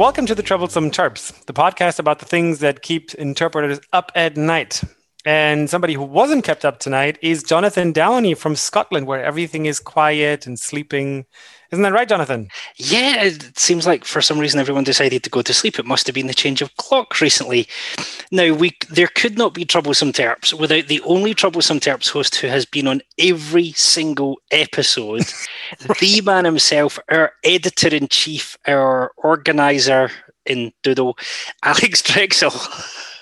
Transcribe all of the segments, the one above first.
Welcome to the Troublesome Terps, the podcast about the things that keep interpreters up at night. And somebody who wasn't kept up tonight is Jonathan Downey from Scotland, where everything is quiet and sleeping. Isn't that right, Jonathan? Yeah, it seems like for some reason everyone decided to go to sleep. It must have been the change of clock recently. Now, we there could not be Troublesome Terps without the only Troublesome Terps host who has been on every single episode, the man himself, our editor in chief, our organizer in Doodle, Alex Drechsel.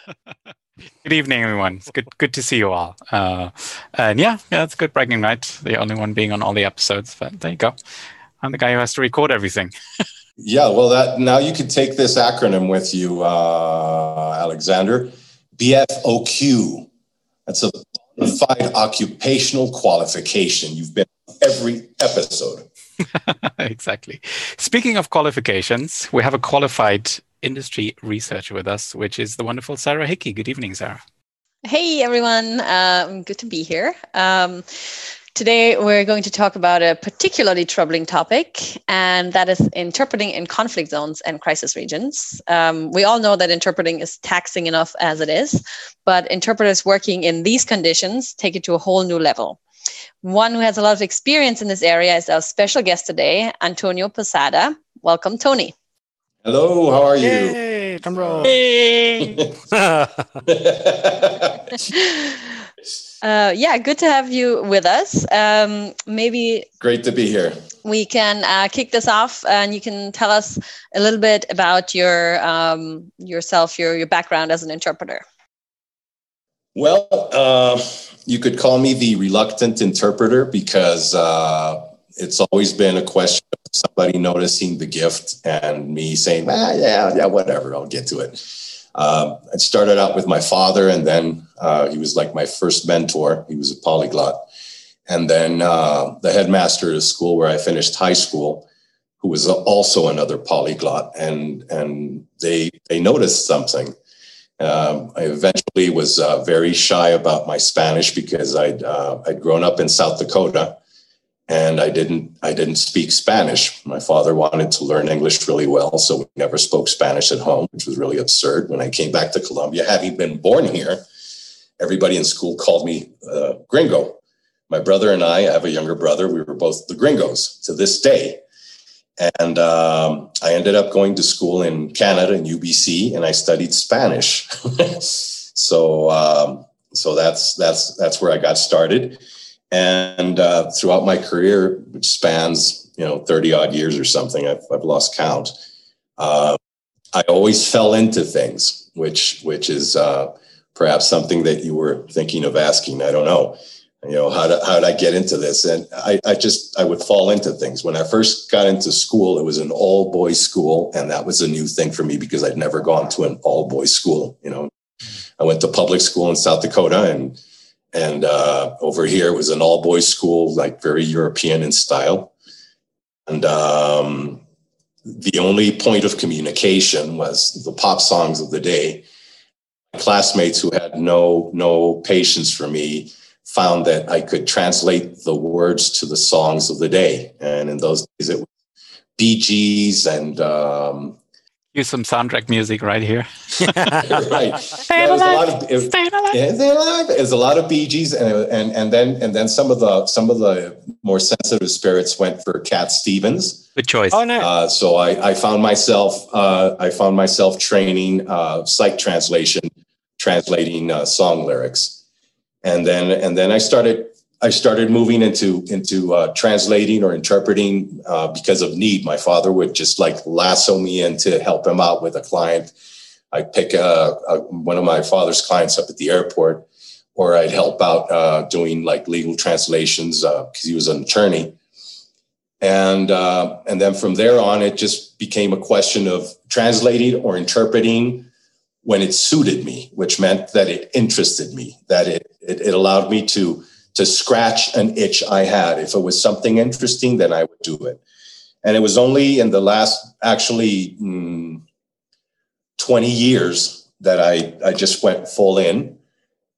Good evening, everyone. It's good good to see you all. Uh, and yeah, yeah, it's good bragging right. The only one being on all the episodes, but there you go. I'm the guy who has to record everything. yeah, well, that now you can take this acronym with you, uh, Alexander. BFOQ. That's a bona occupational qualification. You've been every episode. exactly. Speaking of qualifications, we have a qualified industry researcher with us, which is the wonderful Sarah Hickey. Good evening, Sarah. Hey, everyone. Um, good to be here. Um, today, we're going to talk about a particularly troubling topic, and that is interpreting in conflict zones and crisis regions. Um, we all know that interpreting is taxing enough as it is, but interpreters working in these conditions take it to a whole new level. One who has a lot of experience in this area is our special guest today, Antonio Posada. Welcome, Tony. Hello, how are you? Hey, drum roll. Hey. Uh, yeah, good to have you with us. Um, maybe great to be here. We can uh, kick this off, and you can tell us a little bit about your um, yourself, your your background as an interpreter. Well, uh, you could call me the reluctant interpreter because uh, it's always been a question of somebody noticing the gift and me saying, ah, yeah, yeah, whatever, I'll get to it. Um, I started out with my father, and then uh, he was like my first mentor. He was a polyglot. And then uh, the headmaster of a school where I finished high school, who was also another polyglot, and and they they noticed something. Um, I eventually was uh, very shy about my Spanish because I'd uh, I'd grown up in South Dakota, and I didn't I didn't speak Spanish. My father wanted to learn English really well, so we never spoke Spanish at home, which was really absurd. When I came back to Colombia, having been born here, everybody in school called me uh, Gringo. My brother and I, I have a younger brother. We were both the Gringos to this day. And um, I ended up going to school in Canada in UBC, and I studied Spanish. so um, so that's that's that's where I got started and uh, throughout my career, which spans you know thirty odd years or something, I've, I've lost count. Uh, I always fell into things, which which is uh, perhaps something that you were thinking of asking. I don't know. You know how did, how did I get into this? And I, I just I would fall into things. When I first got into school, it was an all boys school, and that was a new thing for me because I'd never gone to an all boys school. You know, I went to public school in South Dakota, and and uh, over here it was an all boys school, like very European in style. And um, the only point of communication was the pop songs of the day. Classmates who had no no patience for me found that I could translate the words to the songs of the day. And in those days, it was Bee Gees and um, Use some soundtrack music right here. right. Stay alive. A lot of, it, Stay alive. Yeah. There's a lot of Bee Gees, and and and then and then some of the some of the more sensitive spirits went for Cat Stevens. Good choice. Oh no. Uh, so I I found myself uh, I found myself training uh, sight translation, translating uh, song lyrics, and then and then I started I started moving into into uh, translating or interpreting uh, because of need. My father would just like lasso me in to help him out with a client. I'd pick a, a, one of my father's clients up at the airport, or I'd help out uh, doing like legal translations because uh, he was an attorney. And uh, and then from there on, it just became a question of translating or interpreting when it suited me, which meant that it interested me, that it, it, it allowed me to to scratch an itch I had. If it was something interesting, then I would do it. And it was only in the last actually mm, 20 years that I, I just went full in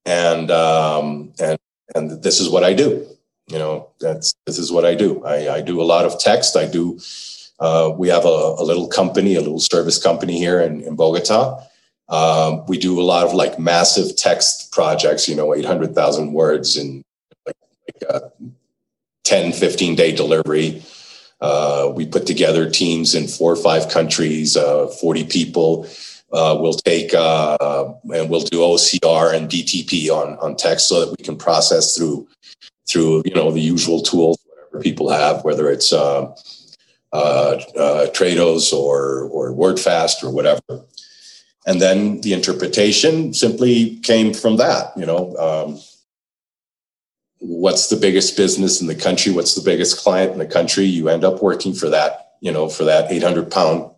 and, um, and, and this is what I do. You know, that's, this is what I do. I, I do a lot of text. I do, Uh, we have a, a, little company, a little service company here in, in Bogota. Um, we do a lot of like massive text projects, you know, 800,000 words and a 10, 15 day delivery. Uh, we put together teams in four or five countries, uh, 40 people. Uh, we'll take uh, and we'll do OCR and DTP on, on text so that we can process through through you know the usual tools whatever people have, whether it's uh, uh, Trados or or WordFast or whatever. And then the interpretation simply came from that. You know, um, what's the biggest business in the country? What's the biggest client in the country? You end up working for that. You know, for that 800 pound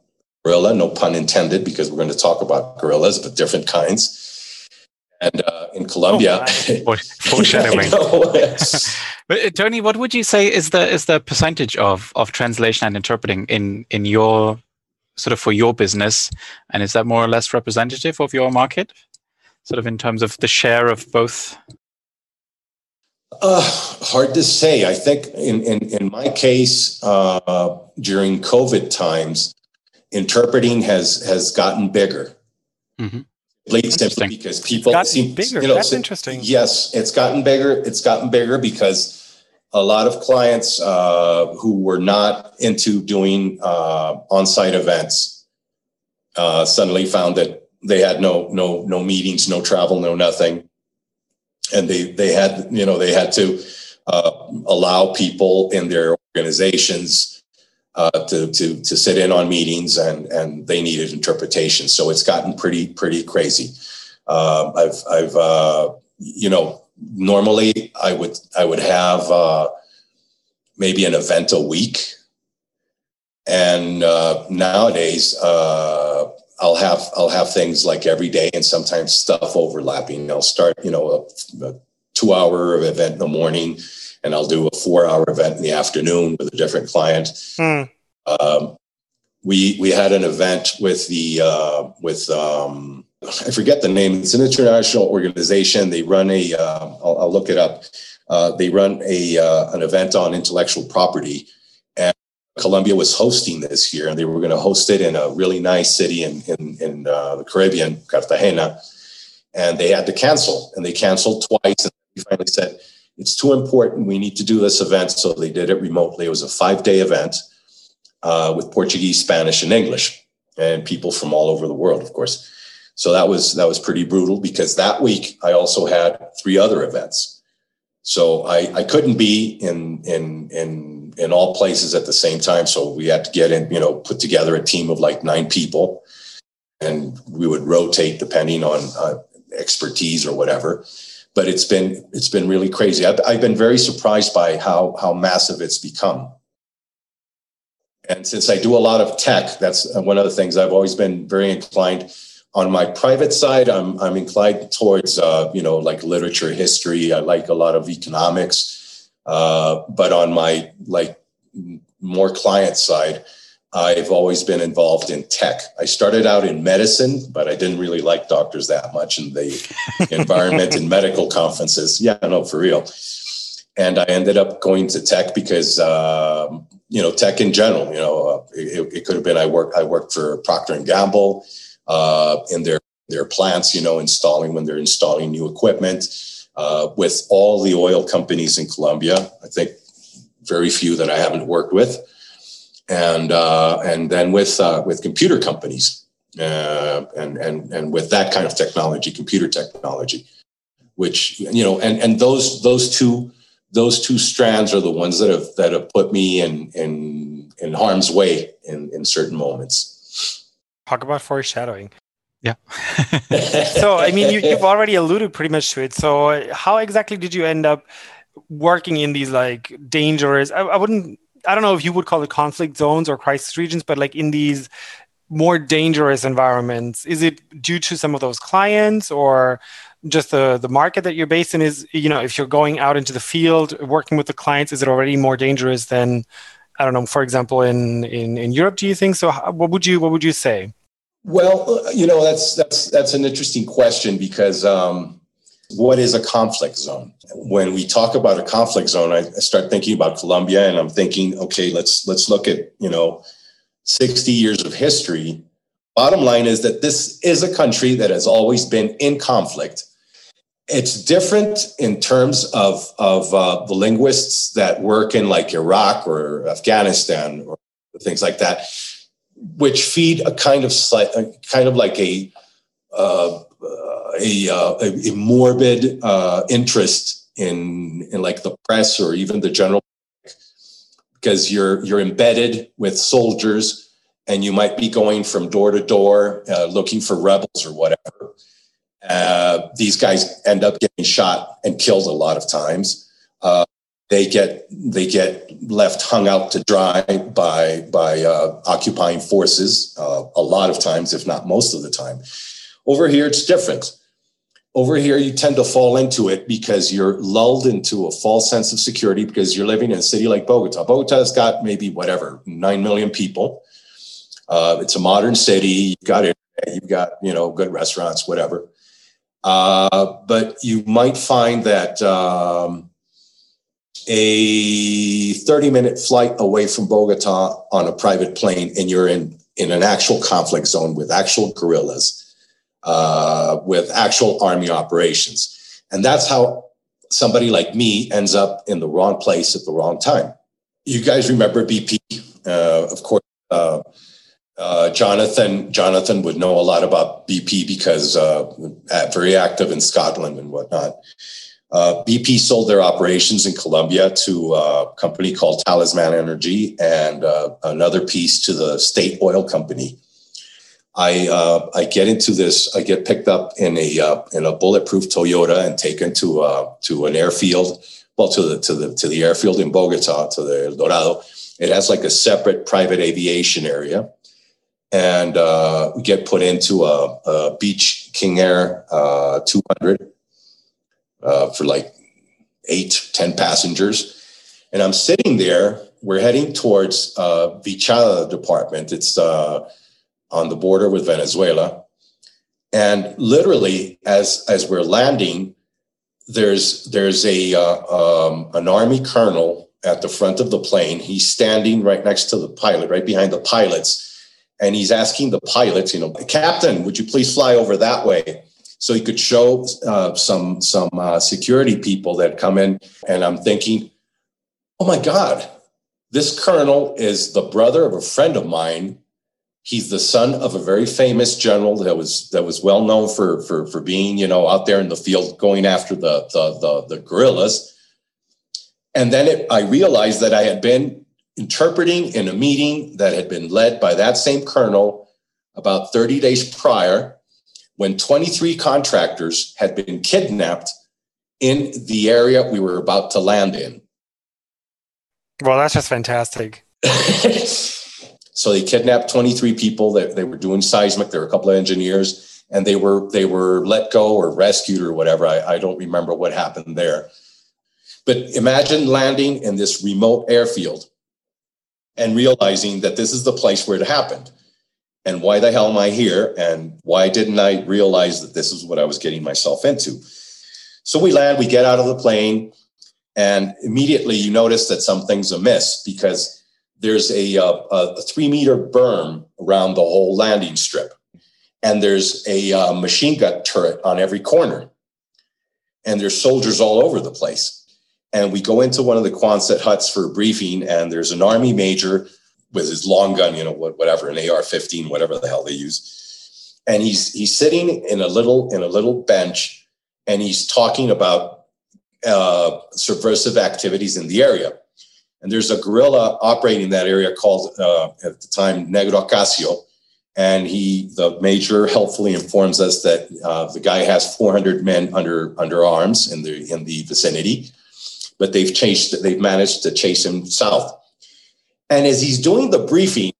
gorilla, no pun intended, because we're going to talk about gorillas, but different kinds. And uh, in Colombia, oh, foreshadowing. but uh, Tony, what would you say is the is the percentage of of translation and interpreting in in your sort of for your business, and is that more or less representative of your market, sort of in terms of the share of both? Uh, hard to say. I think in in, in my case, uh, during COVID times, interpreting has has gotten bigger. Mm-hmm. Simply because people seem bigger. You know, That's interesting. Yes, it's gotten bigger. It's gotten bigger because a lot of clients uh, who were not into doing uh, on-site events uh, suddenly found that they had no no no meetings, no travel, no nothing, and they they had you know they had to uh, allow people in their organizations uh, to to to sit in on meetings, and and they needed interpretation. So it's gotten pretty pretty crazy. Uh, I've I've uh, you know normally I would I would have uh, maybe an event a week, and uh, nowadays. Uh, I'll have I'll have things like every day and sometimes stuff overlapping. I'll start, you know, a, a two hour event in the morning, and I'll do a four hour event in the afternoon with a different client. Hmm. Um, we we had an event with the uh, with um, I forget the name. It's an international organization. They run a uh, I'll, I'll, look it up. Uh, they run a uh, an event on intellectual property, Colombia was hosting this year, and they were going to host it in a really nice city in in, in uh, the Caribbean, Cartagena, and they had to cancel, and they canceled twice, and we finally said it's too important. We need to do this event. So they did it remotely. It was a five day event uh, with Portuguese, Spanish, and English, and people from all over the world, of course. So that was that was pretty brutal because that week I also had three other events. So I, I couldn't be in in in in all places at the same time. So we had to get in, you know, put together a team of like nine people, and we would rotate depending on uh, expertise or whatever but it's been it's been really crazy. I've, I've been very surprised by how how massive it's become. And since I do a lot of tech, that's one of the things I've always been very inclined. On my private side, I'm I'm inclined towards uh, you know like literature, history. I like a lot of economics, uh, but on my like more client side, I've always been involved in tech. I started out in medicine, but I didn't really like doctors that much in the environment in medical conferences. Yeah, no, for real. And I ended up going to tech because, um, you know, tech in general, you know, uh, it, it, could have been I worked, I worked for Procter and Gamble uh, in their, their plants, you know, installing when they're installing new equipment uh, with all the oil companies in Colombia. I think very few that I haven't worked with and uh, and then with uh, with computer companies uh, and and and with that kind of technology, computer technology, which you know, and and those those two those two strands are the ones that have that have put me in in in harm's way in in certain moments. Talk about foreshadowing. Yeah. so I mean, you, you've already alluded pretty much to it. So how exactly did you end up? working in these like dangerous I, I, wouldn't I don't know if you would call it conflict zones or crisis regions, but like in these more dangerous environments, is it due to some of those clients or just the the market that you're based in? Is you know if you're going out into the field working with the clients, is it already more dangerous than I don't know, for example, in in in Europe? Do you think so? What would you what would you say? Well, you know that's that's that's an interesting question because. Um, what is a conflict zone? When we talk about a conflict zone, I, start thinking about Colombia, and I'm thinking, okay, let's let's look at you know 60 years of history. Bottom line is that this is a country that has always been in conflict. It's different in terms of, of uh, the linguists that work in like Iraq or Afghanistan or things like that, which feed a kind of kind of like a uh, a, uh, a, a, morbid uh, interest in in like the press or even the general because you're you're embedded with soldiers and you might be going from door to door uh, looking for rebels or whatever. Uh, these guys end up getting shot and killed a lot of times. Uh, they get they get left hung out to dry by by uh, occupying forces uh, a lot of times, if not most of the time. Over here, it's different. Over here, you tend to fall into it because you're lulled into a false sense of security because you're living in a city like Bogota. Bogota's got maybe whatever, 9 million people. Uh, it's a modern city. You've got it. You've got, you know, good restaurants, whatever. Uh, but you might find that um, a 30 minute flight away from Bogota on a private plane and you're in, in an actual conflict zone with actual guerrillas uh, with actual army operations. And that's how somebody like me ends up in the wrong place at the wrong time. You guys remember BP, uh, of course. Uh, uh, Jonathan Jonathan would know a lot about BP because uh, very active in Scotland and whatnot. Uh, BP sold their operations in Colombia to a company called Talisman Energy and uh, another piece to the state oil company I uh, I get into this. I get picked up in a uh, in a bulletproof Toyota and taken to uh, to an airfield. Well, to the to the to the airfield in Bogota, to the El Dorado. It has like a separate private aviation area, and uh, we get put into a, a Beech King Air uh, 200 uh, for like eight, ten passengers. And I'm sitting there. We're heading towards uh, Vichada department. It's uh, on the border with Venezuela. And literally, as as we're landing, there's there's a uh, um, an army colonel at the front of the plane. He's standing right next to the pilot, right behind the pilots, and he's asking the pilots, you know, Captain, would you please fly over that way? So he could show uh, some some uh, security people that come in, and I'm thinking, oh my God, this colonel is the brother of a friend of mine He's the son of a very famous general that was that was well known for for for being you know out there in the field going after the the the, the guerrillas. And then it, I realized that I had been interpreting in a meeting that had been led by that same colonel about 30 days prior, when 23 contractors had been kidnapped in the area we were about to land in. Well, that's just fantastic. So they kidnapped 23 people that they were doing seismic. There were a couple of engineers and they were they were let go or rescued or whatever. I, I don't remember what happened there. But imagine landing in this remote airfield and realizing that this is the place where it happened. And why the hell am I here? And why didn't I realize that this is what I was getting myself into? So we land, we get out of the plane, and immediately you notice that something's amiss because there's a, a, a three meter berm around the whole landing strip. And there's a uh, machine gun turret on every corner. And there's soldiers all over the place. And we go into one of the Quonset huts for a briefing, and there's an army major with his long gun, you know, whatever, an AR-15, whatever the hell they use. And he's he's sitting in a little in a little bench, and he's talking about uh, subversive activities in the area. And there's a guerrilla operating in that area called uh, at the time Negro Acacio. And he, the major, helpfully informs us that uh, the guy has 400 men under under arms in the in the vicinity, but they've chased, they've managed to chase him south. And as he's doing the briefing,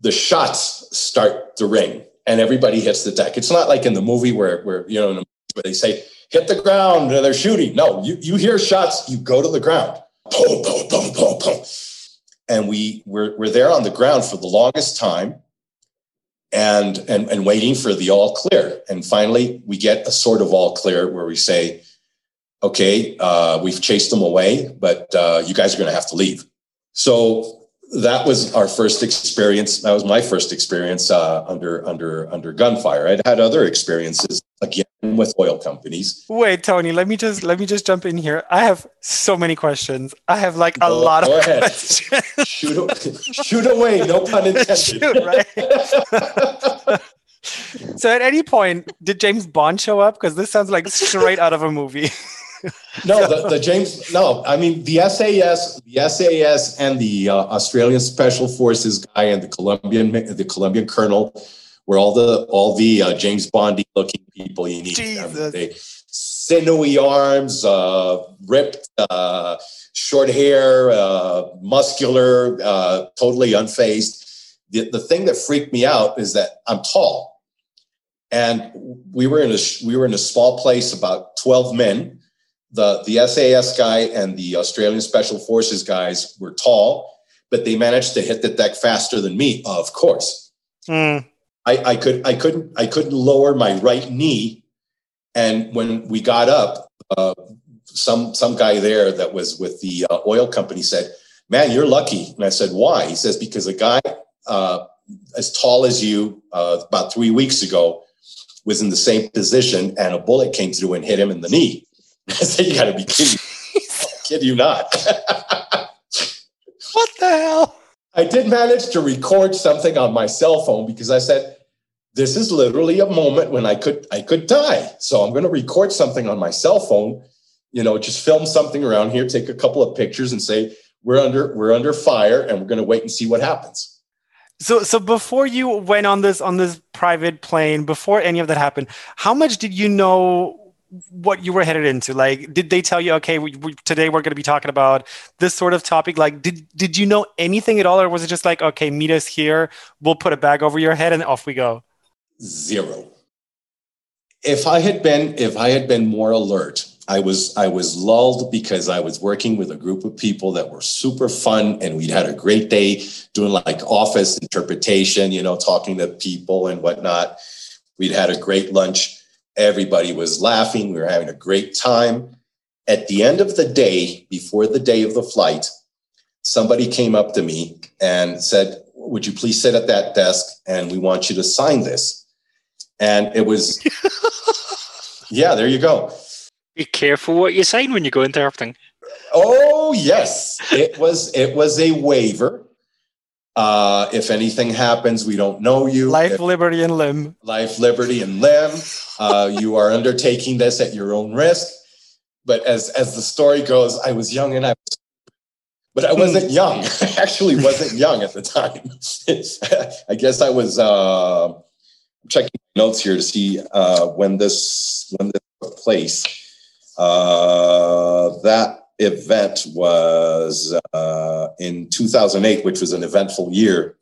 the shots start to ring, and everybody hits the deck. It's not like in the movie where where you know where they say hit the ground and they're shooting. No, you you hear shots, you go to the ground boom, boom, boom, boom, boom. And we were, we're there on the ground for the longest time and, and, and waiting for the all clear. And finally, we get a sort of all clear where we say, okay, uh, we've chased them away, but uh, you guys are going to have to leave. So that was our first experience. That was my first experience uh, under under under gunfire. I'd had other experiences again with oil companies. Wait, Tony, let me just let me just jump in here. I have so many questions. I have like a Go- lot go of ahead. questions. Shoot, shoot away, no pun intended. Shoot, right? so at any point, did James Bond show up? Because this sounds like straight out of a movie. no, the, the James. No, I mean the SAS, the SAS, and the uh, Australian Special Forces guy and the Colombian, the Colombian colonel, were all the all the uh, James Bondy looking people you need. I mean, they sinewy arms, uh, ripped, uh, short hair, uh, muscular, uh, totally unfazed. The, the thing that freaked me out is that I'm tall, and we were in a we were in a small place, about twelve men. The the SAS guy and the Australian Special Forces guys were tall, but they managed to hit the deck faster than me. Of course, Hmm. I, I could I couldn't I couldn't lower my right knee, and when we got up, uh, some some guy there that was with the uh, oil company said, "Man, you're lucky." And I said, "Why?" He says, "Because a guy uh, as tall as you uh, about three weeks ago was in the same position, and a bullet came through and hit him in the knee." I said, "You got to be kidding! me. Kid you not." What the hell? I did manage to record something on my cell phone because I said, this is literally a moment when I could I could die. So I'm going to record something on my cell phone, you know, just film something around here, take a couple of pictures and say we're under we're under fire and we're going to wait and see what happens. So so before you went on this on this private plane, before any of that happened, how much did you know what you were headed into? Like, did they tell you, okay, we, we, today we're going to be talking about this sort of topic? Like, did did you know anything at all, or was it just like, okay, meet us here, we'll put a bag over your head, and off we go? Zero. If I had been if I had been more alert, I was I was lulled because I was working with a group of people that were super fun and we'd had a great day doing like office interpretation, you know, talking to people and whatnot. We'd had a great lunch. Everybody was laughing. We were having a great time. At the end of the day, before the day of the flight, somebody came up to me and said, Would you please sit at that desk and we want you to sign this? And it was, yeah, there you go. Be careful what you sign when you go interpreting. Oh yes, it was it was a waiver. Uh, if anything happens, we don't know you. Life, If- liberty, and limb. life, liberty, and limb. Uh, you are undertaking this at your own risk. But as as the story goes, I was young and I was, but I wasn't young. I actually wasn't young at the time. I guess I was uh, checking notes here to see uh, when this when this took place. Uh, that event was uh, in 2008, which was an eventful year.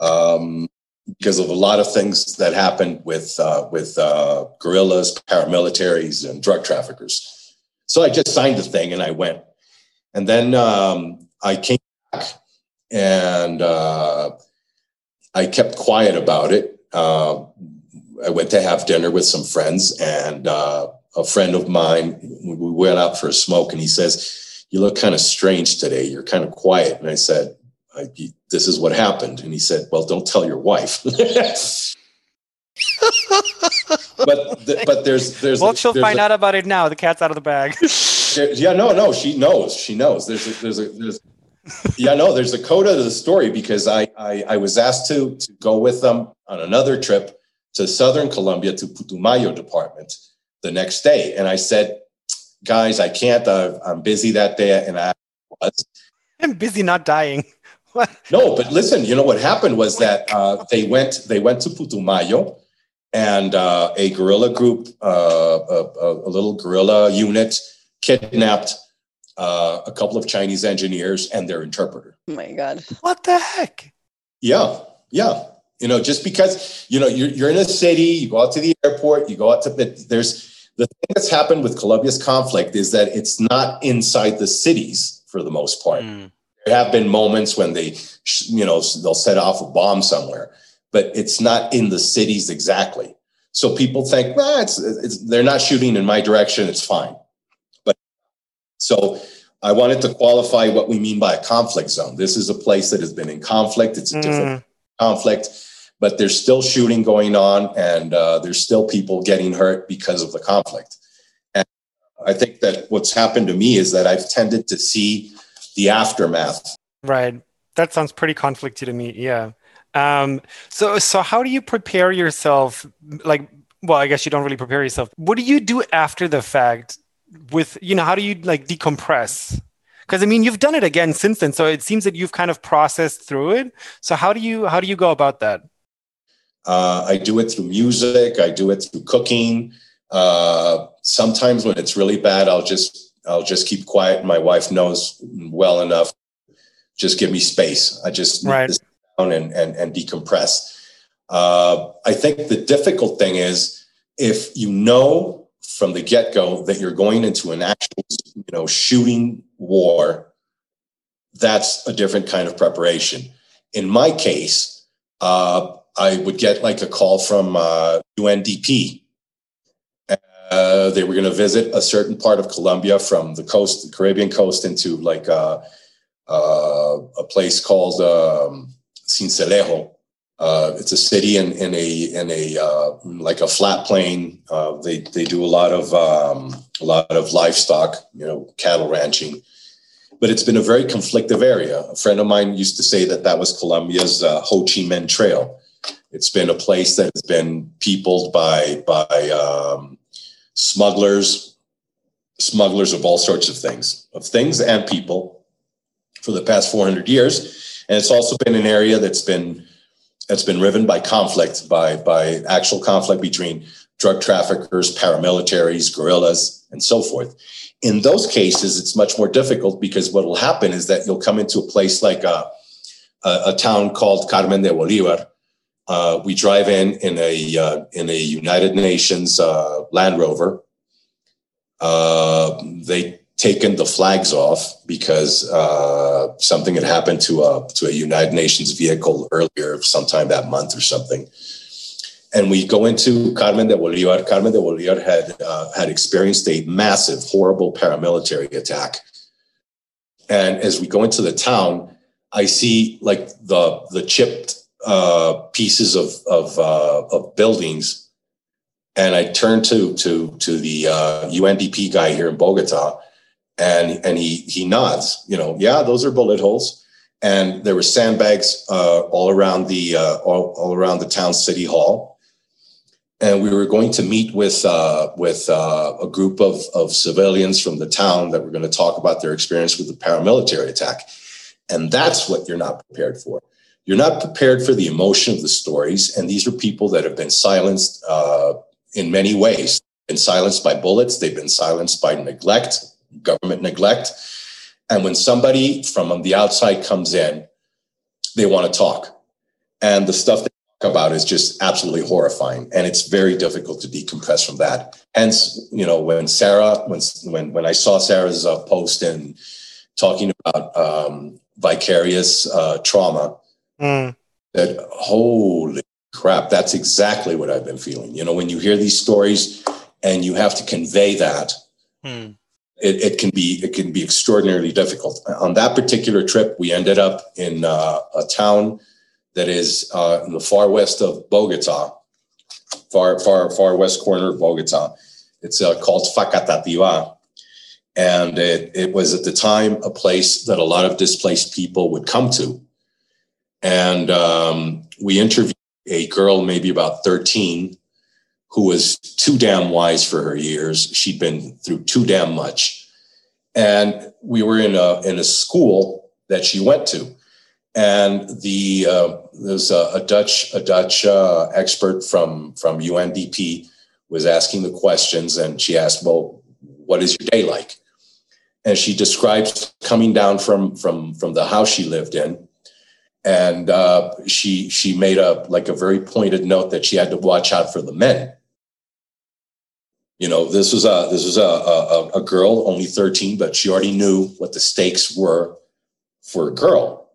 Um, because of a lot of things that happened with uh, with uh, guerrillas, paramilitaries, and drug traffickers. So I just signed the thing and I went, and then um, I came back and uh, I kept quiet about it. Uh, I went to have dinner with some friends, and uh, a friend of mine. We went out for a smoke, and he says, "You look kind of strange today. You're kind of quiet." And I said, I, this is what happened. And he said, well, don't tell your wife. but, th- but there's, there's, Well, she'll there's find a- out about it now. The cat's out of the bag. there- yeah, no, no, she knows, she knows there's, a, there's a, there's, yeah, no, there's a coda to the story because I, I, I was asked to, to go with them on another trip to Southern Colombia to Putumayo department the next day. And I said, guys, I can't, uh, I'm busy that day. And I was, I'm busy not dying. No, but listen, you know what happened was that uh, they went they went to Putumayo, and uh, a guerrilla group, uh, a, a, a little guerrilla unit, kidnapped uh, a couple of Chinese engineers and their interpreter. Oh my God. What the heck? Yeah, yeah. You know, just because you know you're you're in a city, you go out to the airport, you go out to there's the thing that's happened with Colombia's conflict is that it's not inside the cities for the most part. Mm. there have been moments when they you know they'll set off a bomb somewhere but it's not in the cities exactly so people think well it's, it's they're not shooting in my direction it's fine but so I wanted to qualify what we mean by a conflict zone. This is a place that has been in conflict. It's a different mm. conflict, but there's still shooting going on, and uh, there's still people getting hurt because of the conflict. And I think that what's happened to me is that I've tended to see the aftermath. Right. That sounds pretty conflicty to me. Yeah. Um, so, so how do you prepare yourself? Like, well, I guess you don't really prepare yourself. What do you do after the fact? With you know, how do you like decompress? Because I mean, you've done it again since then, so it seems that you've kind of processed through it. So how do you how do you go about that? Uh, I do it through music. I do it through cooking. Uh, sometimes when it's really bad, I'll just I'll just keep quiet. My wife knows well enough. Just give me space. I just right. need down and, and, and decompress. Uh, I think the difficult thing is if you know from the get go that you're going into an actual, you know, shooting war, that's a different kind of preparation. In my case, uh, I would get like a call from uh, UNDP. Uh, they were going to visit a certain part of Colombia from the coast, the Caribbean coast, into like uh, uh, a place called um, Sincelejo. Uh, it's a city in, in a in a uh, like a flat plain. They they do a lot of um, a lot of livestock, you know, cattle ranching. But it's been a very conflictive area. A friend of mine used to say that that was Colombia's uh, Ho Chi Minh Trail. It's been a place that has been peopled by by um, smugglers, smugglers of all sorts of things, of things and people, for the past 400 years and it's also been an area that's been that's been riven by conflict, by by actual conflict between drug traffickers, paramilitaries, guerrillas, and so forth. In those cases, it's much more difficult because what will happen is that you'll come into a place like a, a, a town called Carmen de Bolivar. Uh, we drive in in a uh, in a United Nations uh, Land Rover. Uh, they taken the flags off because uh, something had happened to a to a United Nations vehicle earlier, sometime that month or something. And we go into Carmen de Bolivar. Carmen de Bolivar had uh, had experienced a massive, horrible paramilitary attack. And as we go into the town, I see like the the chipped uh, pieces of of, uh, of buildings, and I turn to to to the UNDP uh, guy here in Bogota, and and he he nods. You know, yeah, those are bullet holes. And there were sandbags uh, all around the uh, all, all around the town city hall. And we were going to meet with with a group of of civilians from the town that were going to talk about their experience with the paramilitary attack. And that's what you're not prepared for. You're not prepared for the emotion of the stories. And these are people that have been silenced uh, in many ways. Been silenced by bullets. They've been silenced by neglect government neglect. And when somebody from the outside comes in, they want to talk. And the stuff they talk about is just absolutely horrifying. And it's very difficult to decompress from that. Hence, you know, when Sarah, when when when I saw Sarah's uh, post and talking about um, vicarious uh, trauma, mm. that holy crap, that's exactly what I've been feeling. You know, when you hear these stories and you have to convey that. Mm it, it, can be it can be extraordinarily difficult. On that particular trip, we ended up in uh, a town that is uh, in the far west of Bogota, far far far west corner of Bogota. It's uh, called Facatativá, and it, it was at the time a place that a lot of displaced people would come to. And um, we interviewed a girl, maybe about thirteen, who was too damn wise for her years. She'd been through too damn much. And we were in a, in a school that she went to. And the uh, there's a, a, Dutch a Dutch uh, expert from from UNDP was asking the questions, and she asked, "Well, what is your day like?" And she describes coming down from from from the house she lived in, and uh, she she made a like a very pointed note that she had to watch out for the men. You know this was a this was a, a, a girl only 13 but she already knew what the stakes were for a girl.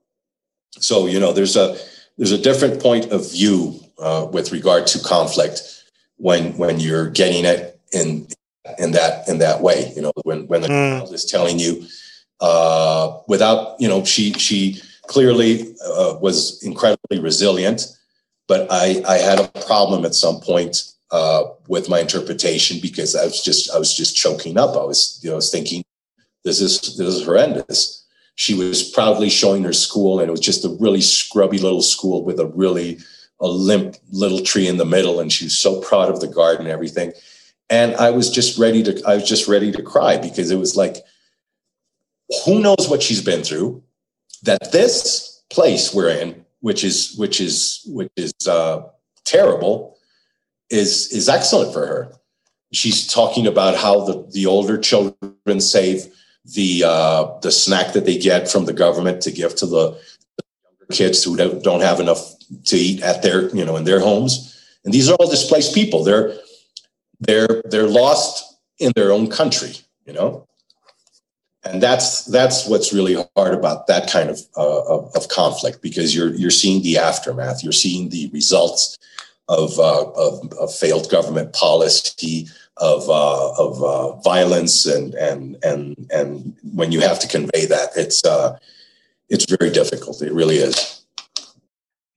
So you know there's a there's a different point of view uh, with regard to conflict when when you're getting it in in that in that way. You know when when the mm. child is telling you uh, without, you know, she she clearly uh, was incredibly resilient, but I I had a problem at some point uh, with my interpretation because I was just I was just choking up. I was you know I was thinking this is this is horrendous. She was proudly showing her school, and it was just a really scrubby little school with a really a limp little tree in the middle, and she was so proud of the garden and everything. And I was just ready to I was just ready to cry because it was like, who knows what she's been through? That this place we're in, which is which is which is uh, terrible, is is excellent for her. She's talking about how the the older children save the uh, the snack that they get from the government to give to the, kids who don't, don't have enough to eat at their you know in their homes. And these are all displaced people. They're they're they're lost in their own country. You know, and that's that's what's really hard about that kind of, uh, of, of conflict because you're you're seeing the aftermath. You're seeing the results of, uh, of, of, failed government policy, of, uh, of uh, violence, and, and, and, and when you have to convey that, it's, uh, it's very difficult. It really is.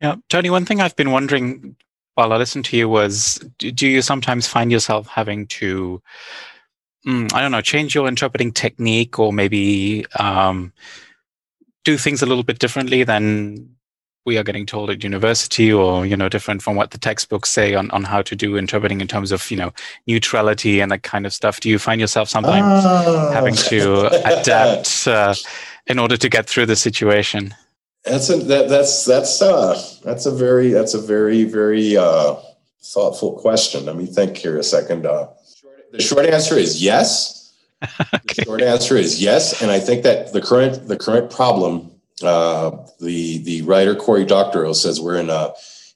Yeah, Tony, one thing I've been wondering while I listened to you was do you sometimes find yourself having to, mm, I don't know, change your interpreting technique or maybe um, do things a little bit differently than we are getting told at university or you know different from what the textbooks say on, on how to do interpreting in terms of you know neutrality and that kind of stuff. Do you find yourself sometimes oh. having to adapt uh, in order to get through the situation? That's a that, that's that's uh that's a very that's a very very uh thoughtful question. Let me think here a second uh the short answer is yes okay. the short answer is yes and i think that the current the current problem uh, the the writer Cory Doctorow says we're in a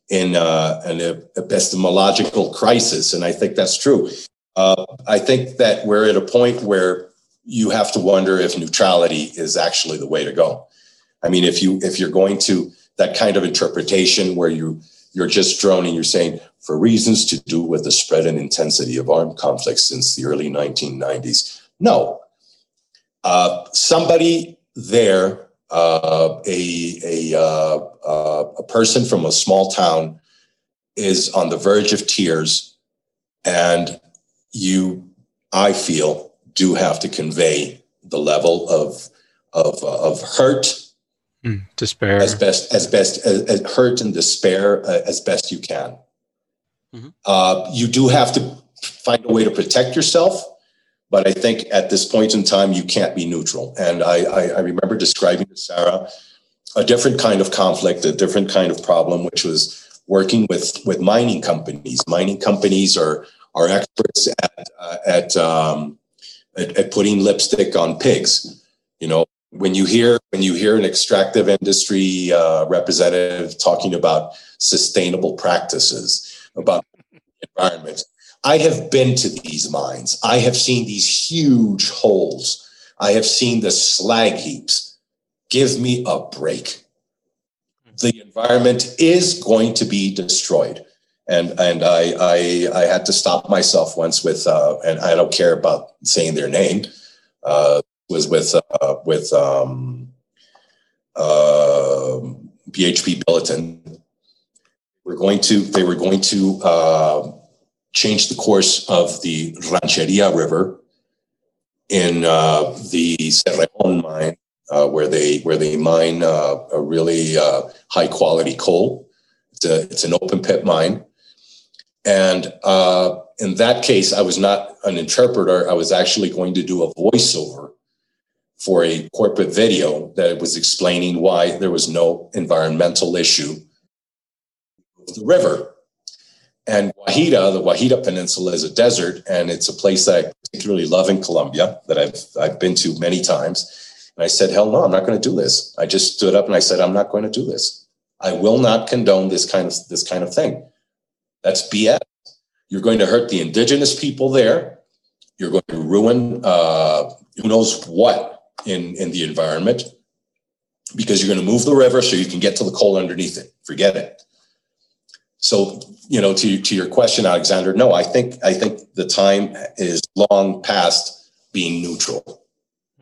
in uh, an epistemological crisis, and I think that's true. Uh, I think that we're at a point where you have to wonder if neutrality is actually the way to go. I mean, if you if you're going to that kind of interpretation where you you're just droning, you're saying for reasons to do with the spread and intensity of armed conflicts since the early 1990s. No, uh, somebody there uh, a a uh, uh, a person from a small town is on the verge of tears, and you, I feel, do have to convey the level of of uh, of hurt, mm, despair, as best as best as, as hurt and despair uh, as best you can. Mm-hmm. Uh, you do have to find a way to protect yourself but I think at this point in time, you can't be neutral. And I, I, I remember describing to Sarah a different kind of conflict, a different kind of problem, which was working with, with mining companies. Mining companies are, are experts at, uh, at, um, at, at putting lipstick on pigs. You know, when you hear when you hear an extractive industry uh, representative talking about sustainable practices, about environment, I have been to these mines. I have seen these huge holes. I have seen the slag heaps. Give me a break. The environment is going to be destroyed. And, and I, I, I had to stop myself once with, uh, and I don't care about saying their name, uh, was with, uh, with um, uh, BHP Billiton. We're going to, they were going to uh, changed the course of the Rancheria River in uh, the Cerrejón mine, uh, where they where they mine uh, a really high quality coal. It's, a, it's an open pit mine, and in that case, I was not an interpreter. I was actually going to do a voiceover for a corporate video that was explaining why there was no environmental issue with the river and Guajira, the Guajira Peninsula is a desert, and it's a place that I particularly love in Colombia that I've I've been to many times. And I said, "Hell no, I'm not going to do this." I just stood up and I said, "I'm not going to do this. I will not condone this kind of this kind of thing. That's BS. You're going to hurt the indigenous people there. You're going to ruin uh, who knows what in in the environment because you're going to move the river so you can get to the coal underneath it. Forget it." So, you know, to to your question, Alexander, no, I think I think the time is long past being neutral.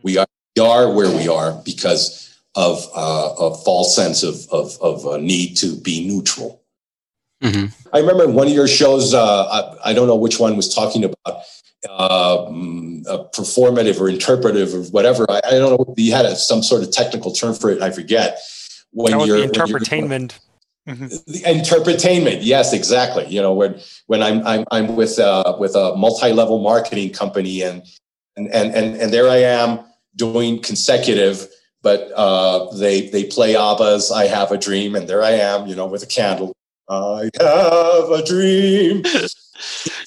We are we are where we are because of uh, a false sense of, of, of a need to be neutral. Mm-hmm. I remember one of your shows, uh, I, I, don't know which one was talking about uh, performative or interpretive or whatever. I, I don't know. You had a, some sort of technical term for it. I forget. When that you're interpretainment. Mm-hmm. The interpretainment, yes, exactly. You know, when when I'm I'm I'm with uh, with a multi-level marketing company, and and and and there I am doing consecutive, but uh, they they play ABBA's "I Have a Dream," and there I am, you know, with a candle. I have a dream.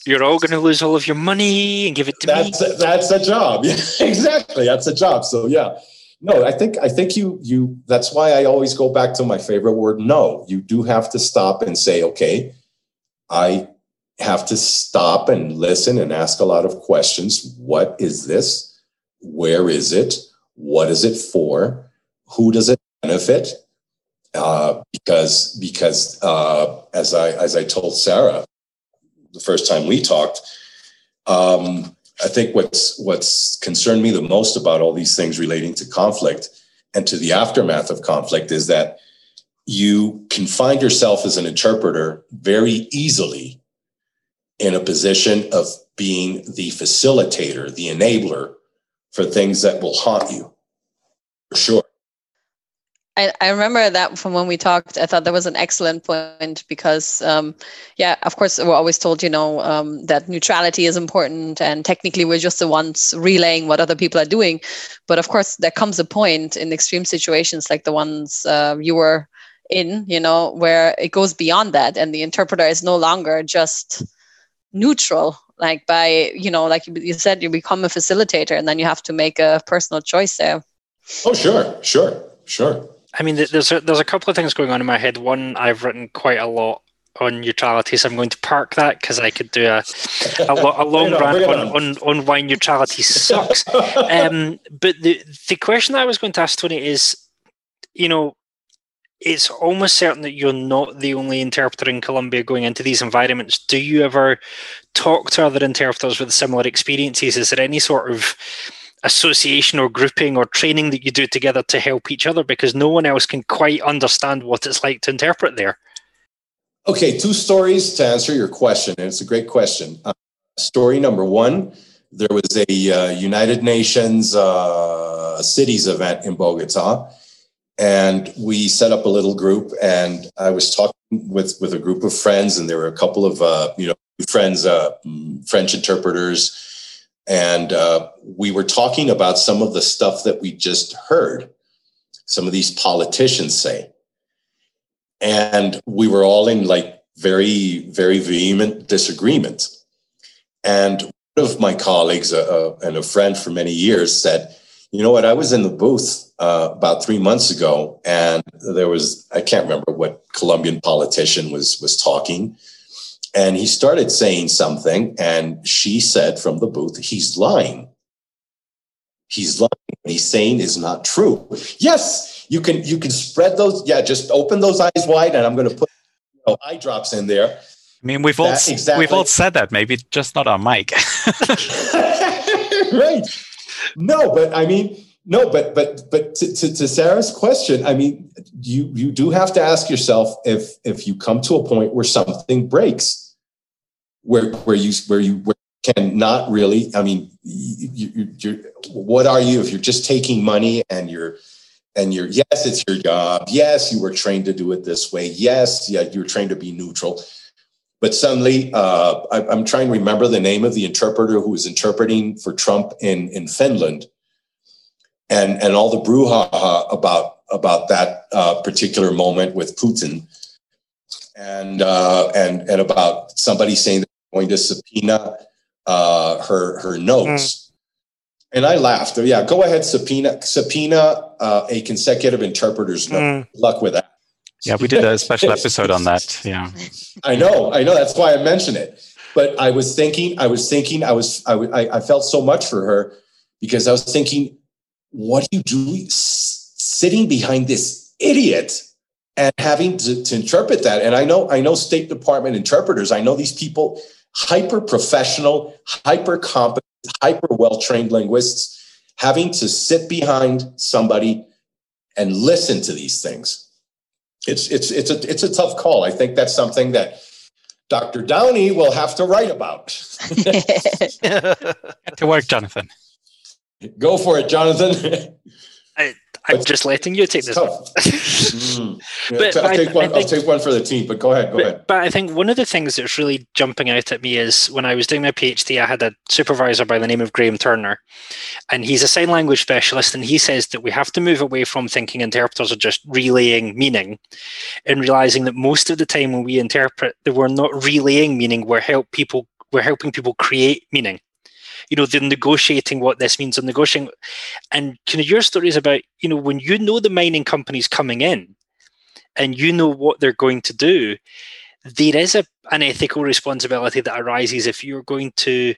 You're all going to lose all of your money and give it to that's me. That's a job. Exactly. That's a job. So yeah, no, I think I think you you. That's why I always go back to my favorite word. No, you do have to stop and say, okay, I have to stop and listen and ask a lot of questions. What is this? Where is it? What is it for? Who does it benefit? Uh, because because uh, as I as I told Sarah the first time we talked, um, I think what's what's concerned me the most about all these things relating to conflict and to the aftermath of conflict is that you can find yourself as an interpreter very easily in a position of being the facilitator, the enabler for things that will haunt you. For sure. I, I remember that from when we talked. I thought that was an excellent point because, um, yeah, of course, we're always told, you know, um, that neutrality is important, and technically we're just the ones relaying what other people are doing. But of course, there comes a point in extreme situations like the ones uh, you were in, you know, where it goes beyond that, and the interpreter is no longer just neutral. Like by, you know, like you said, you become a facilitator, and then you have to make a personal choice there. Oh, sure, sure, sure. I mean, there's a, there's a couple of things going on in my head. One, I've written quite a lot on neutrality, so I'm going to park that because I could do a a, lo- a long rant on, on, on, on, why neutrality sucks. um, but the the question that I was going to ask Tony is, you know, it's almost certain that you're not the only interpreter in Colombia going into these environments. Do you ever talk to other interpreters with similar experiences? Is there any sort of association or grouping or training that you do together to help each other because no one else can quite understand what it's like to interpret there. Okay, two stories to answer your question, and it's a great question. Uh, story number one there was a uh, United Nations uh, cities event in Bogota, and we set up a little group, and I was talking with, with a group of friends, and there were a couple of uh, you know friends, uh, French interpreters and uh, we were talking about some of the stuff that we just heard some of these politicians say. And we were all in like very very vehement disagreement. And one of my colleagues uh, uh, and a friend for many years said you know what? I was in the booth uh, about three months ago and there was i can't remember what colombian politician was was talking and he started saying something, and she said from the booth, He's lying. He's lying. What he's saying is not true. Yes, you can you can spread those. Yeah, just open those eyes wide, and I'm going to put you know, eye drops in there. I mean, we've all exactly. we've all said that. Maybe just not on mic. right. No, but I mean, no, but but but to, to, to, Sarah's question, I mean, you you do have to ask yourself if if you come to a point where something breaks where where you where you where you can not really i mean you, you, what are you if you're just taking money and you're and you're yes it's your job. Yes you were trained to do it this way. Yes yeah you're trained to be neutral. But suddenly uh, I, am trying to remember the name of the interpreter who was interpreting for trump in in finland and and all the brouhaha about about that uh, particular moment with putin and uh, and and about somebody saying they're going to subpoena uh, her her notes. Mm. And I laughed. Yeah, go ahead, subpoena subpoena uh, a consecutive interpreter's note. Mm. Luck with that. Yeah, we did a special episode on that. Yeah, I know, I know. That's why I mentioned it. But I was thinking, I was thinking, I was, I, I felt so much for her because I was thinking, what are you doing, sitting behind this idiot and having to, to interpret that? And I know, I know, State Department interpreters. I know these people hyper professional, hyper competent, hyper well trained linguists. having to sit behind somebody and listen to these things. It's it's it's a it's a tough call. I think that's something that Dr. Downie will have to write about. to work, Jonathan. Go for it, Jonathan. I, I'm just letting you take this. mm. yeah, but, I'll, take one, think, I'll take one for the team, but go ahead. Go but, ahead. But I think one of the things that's really jumping out at me is when I was doing my PhD, I had a supervisor by the name of Graham Turner, and he's a sign language specialist. And he says that we have to move away from thinking interpreters are just relaying meaning and realizing that most of the time when we interpret, that we're not relaying meaning, we're help people we're helping people create meaning you know they're negotiating what this means. And negotiating and kind of your story is about you know when you know the mining companies coming in and you know what they're going to do there is a, an ethical responsibility that arises if you're going to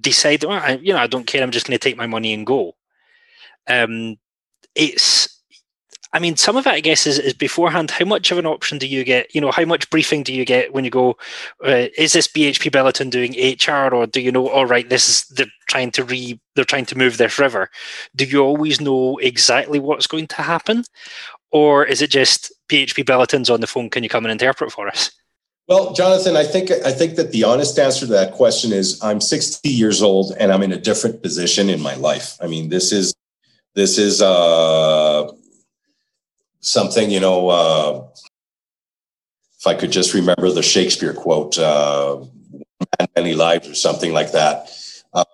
decide well, I, you know i don't care. I'm just going to take my money and go. Um it's I mean, some of it, I guess, is, is beforehand. How much of an option do you get? You know, how much briefing do you get when you go? Uh, is this BHP Billiton doing HR, or do you know? All right, this is they're trying to re, they're trying to move this river. Do you always know exactly what's going to happen, or is it just BHP Billiton's on the phone? Can you come and interpret for us? Well, Jonathan, I think I think that the honest answer to that question is I'm 60 years old and I'm in a different position in my life. I mean, this is this is uh something, you know, uh, if I could just remember the Shakespeare quote, uh, many lives or something like that. Uh,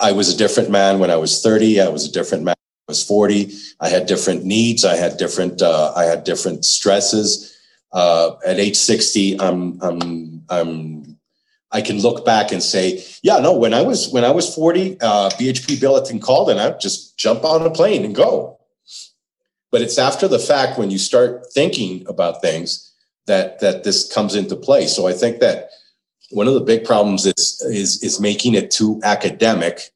I was a different man when I was 30. I was a different man when I was 40. I had different needs. I had different, uh, I had different stresses. Uh, at age 60, I'm, I'm, I'm, I can look back and say, yeah, no, when I was, when I was 40, uh, BHP Billiton called and I'd just jump on a plane and go but it's after the fact when you start thinking about things that that this comes into play. So i think that one of the big problems is is is making it too academic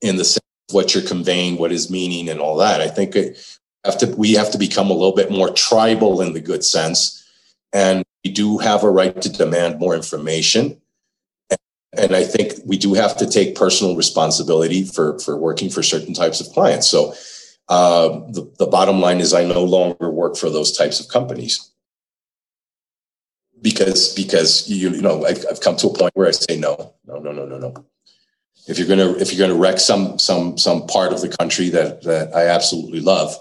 in the sense of what you're conveying what is meaning and all that. I think it have to we have to become a little bit more tribal in the good sense. And we do have a right to demand more information. And i think we do have to take personal responsibility for for working for certain types of clients. So uh, the, the bottom line is I no longer work for those types of companies. Because because you you know I've, I've come to a point where I say no no no no no no. If you're gonna if you're gonna wreck some some some part of the country that that I absolutely love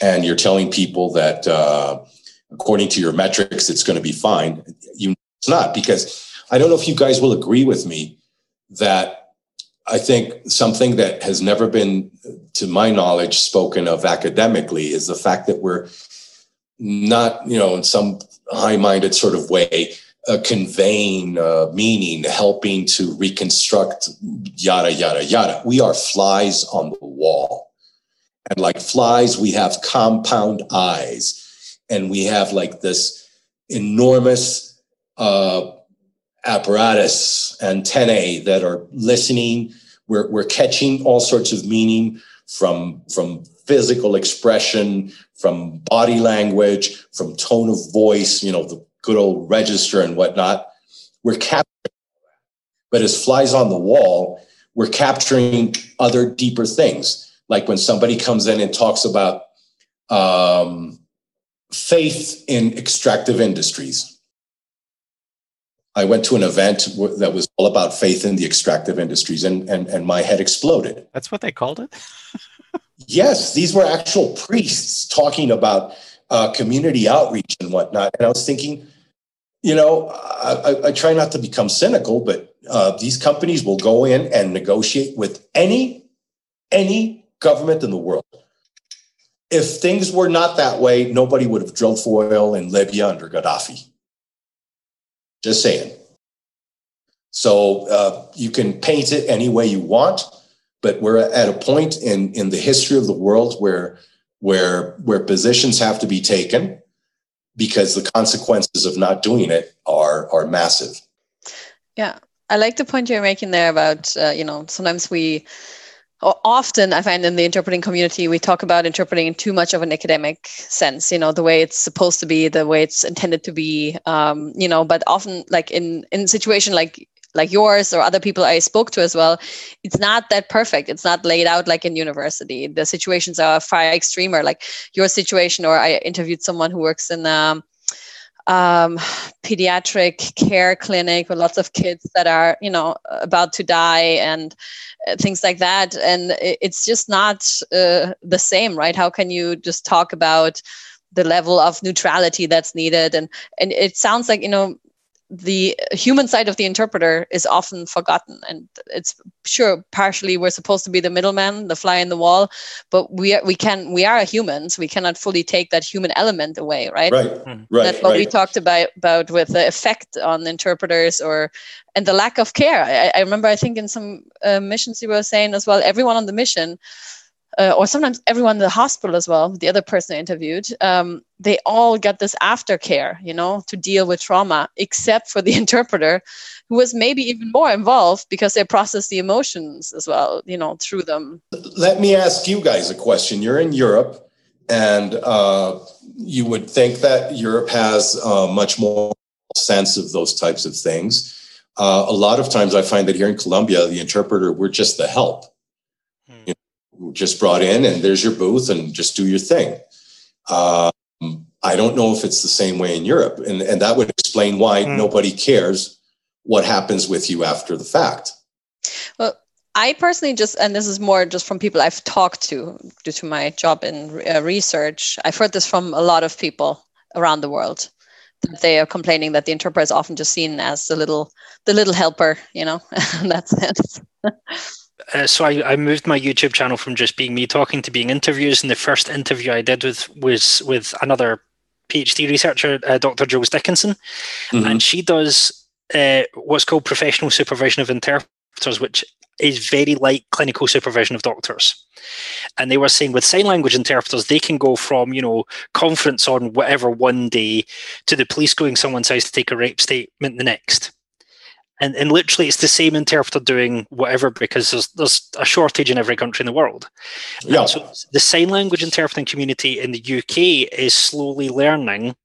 and you're telling people that uh, according to your metrics it's going to be fine you it's not because I don't know if you guys will agree with me that I think something that has never been, to my knowledge, spoken of academically is the fact that we're not, you know, in some high minded sort of way, uh, conveying uh, meaning, helping to reconstruct yada, yada, yada. We are flies on the wall. And like flies, we have compound eyes and we have like this enormous uh, apparatus, antennae that are listening. We're, we're catching all sorts of meaning from, from physical expression, from body language, from tone of voice, you know, the good old register and whatnot. We're capturing but as flies on the wall, we're capturing other deeper things. Like when somebody comes in and talks about um, faith in extractive industries I went to an event that was all about faith in the extractive industries, and and and my head exploded. That's what they called it. yes, these were actual priests talking about uh, community outreach and whatnot, and I was thinking, you know, I, I try not to become cynical, but uh, these companies will go in and negotiate with any any government in the world. If things were not that way, nobody would have drilled for oil in Libya under Gaddafi. Just saying. So uh, you can paint it any way you want, but we're at a point in in the history of the world where where where positions have to be taken because the consequences of not doing it are are massive. Yeah, I like the point you're making there about uh, you know sometimes we often i find in the interpreting community we talk about interpreting in too much of an academic sense you know the way it's supposed to be the way it's intended to be um, you know but often like in in situation like like yours or other people I spoke to as well, it's not that perfect. It's not laid out like in university. The situations are far extremer, like your situation. Or I interviewed someone who works in um, um, pediatric care clinic with lots of kids that are, you know, about to die and uh, things like that. And it's just not uh, the same, right? How can you just talk about the level of neutrality that's needed and and it sounds like you know the human side of the interpreter is often forgotten. And it's sure partially we're supposed to be the middleman the fly in the wall but we are, we can we are humans. We cannot fully take that human element away right? Right. Mm-hmm. right that's what right. we talked about about with the effect on interpreters or and the lack of care. I, I remember i think in some uh, missions you were saying as well everyone on the mission uh, or sometimes everyone in the hospital as well, the other person I interviewed, um, they all got this aftercare, you know, to deal with trauma, except for the interpreter, who was maybe even more involved because they process the emotions as well, you know, through them. Let me ask you guys a question. You're in Europe, and uh, you would think that Europe has uh, much more sense of those types of things. Uh, a lot of times I find that here in Colombia, the interpreter, we're just the help. Hmm. You know, just brought in and there's your booth and just do your thing. Um, I don't know if it's the same way in Europe. And, and that would explain why mm. nobody cares what happens with you after the fact. Well, I personally just, and this is more just from people I've talked to due to my job in uh, research, I've heard this from a lot of people around the world that they are complaining that the interpreter is often just seen as the little, the little helper, you know, in that sense. Uh, so I, I moved my YouTube channel from just being me talking to being interviews. And the first interview I did with was with another PhD researcher, uh, Dr. Jules Dickinson, mm-hmm. and she does uh, what's called professional supervision of interpreters, which is very like clinical supervision of doctors. And they were saying with sign language interpreters, they can go from, you know, conference on whatever one day to the police going someone's house to take a rape statement the next and and literally it's the same interpreter doing whatever because there's there's a shortage in every country in the world. Yeah. And so the sign language interpreting community in the UK is slowly learning,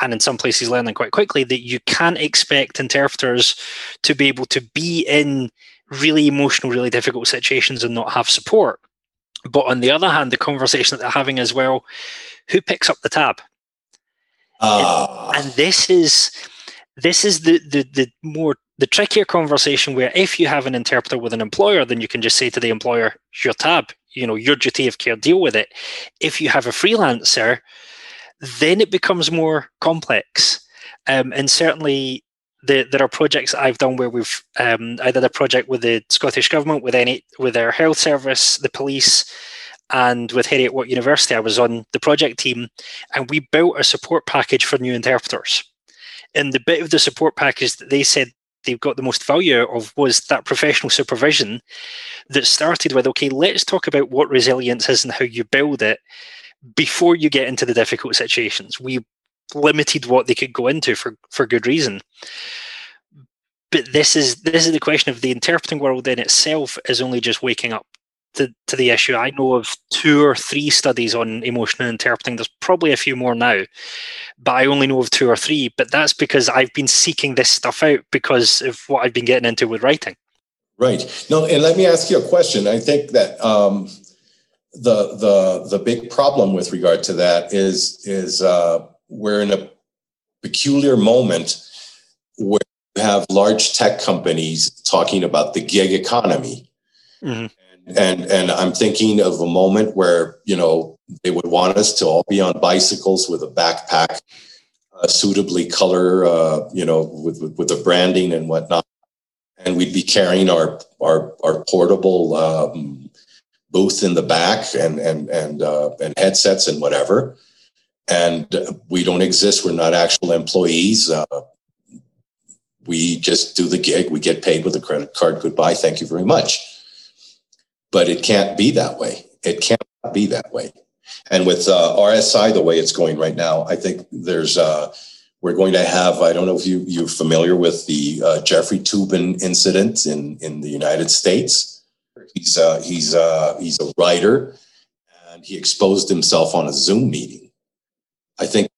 and in some places learning quite quickly that you can't expect interpreters to be able to be in really emotional, really difficult situations and not have support. But on the other hand, the conversation that they're having as well, who picks up the tab? Uh. And, and this is this is the, the the more the trickier conversation where if you have an interpreter with an employer, then you can just say to the employer, your tab, you know, your duty of care, deal with it. If you have a freelancer, then it becomes more complex. Um, and certainly the, there are projects I've done where we've um, I did a project with the Scottish government, with any with their health service, the police, and with Heriot Watt University. I was on the project team, and we built a support package for new interpreters. And the bit of the support package that they said they've got the most value of was that professional supervision that started with okay let's talk about what resilience is and how you build it before you get into the difficult situations. We limited what they could go into for for good reason. But this is this is the question of the interpreting world in itself is only just waking up to, to the issue. I know of two or three studies on emotional interpreting. There's probably a few more now, but I only know of two or three. But that's because I've been seeking this stuff out because of what I've been getting into with writing. Right. No, and let me ask you a question. I think that um, the the the big problem with regard to that is is uh, we're in a peculiar moment where you have large tech companies talking about the gig economy. Mm-hmm and and I'm thinking of a moment where you know they would want us to all be on bicycles with a backpack, uh, suitably color, uh, you know, with, with, with the branding and whatnot, and we'd be carrying our our our portable um, booth in the back and and and uh, and headsets and whatever, and we don't exist. We're not actual employees. Uh, we just do the gig. We get paid with a credit card. Goodbye. Thank you very much but it can't be that way. It can't be that way. And with uh, RSI, the way it's going right now, I think there's uh, we're going to have. I don't know if you you're familiar with the uh, Jeffrey Toobin incident in in the United States. He's uh, he's uh, he's a writer, and he exposed himself on a Zoom meeting. I think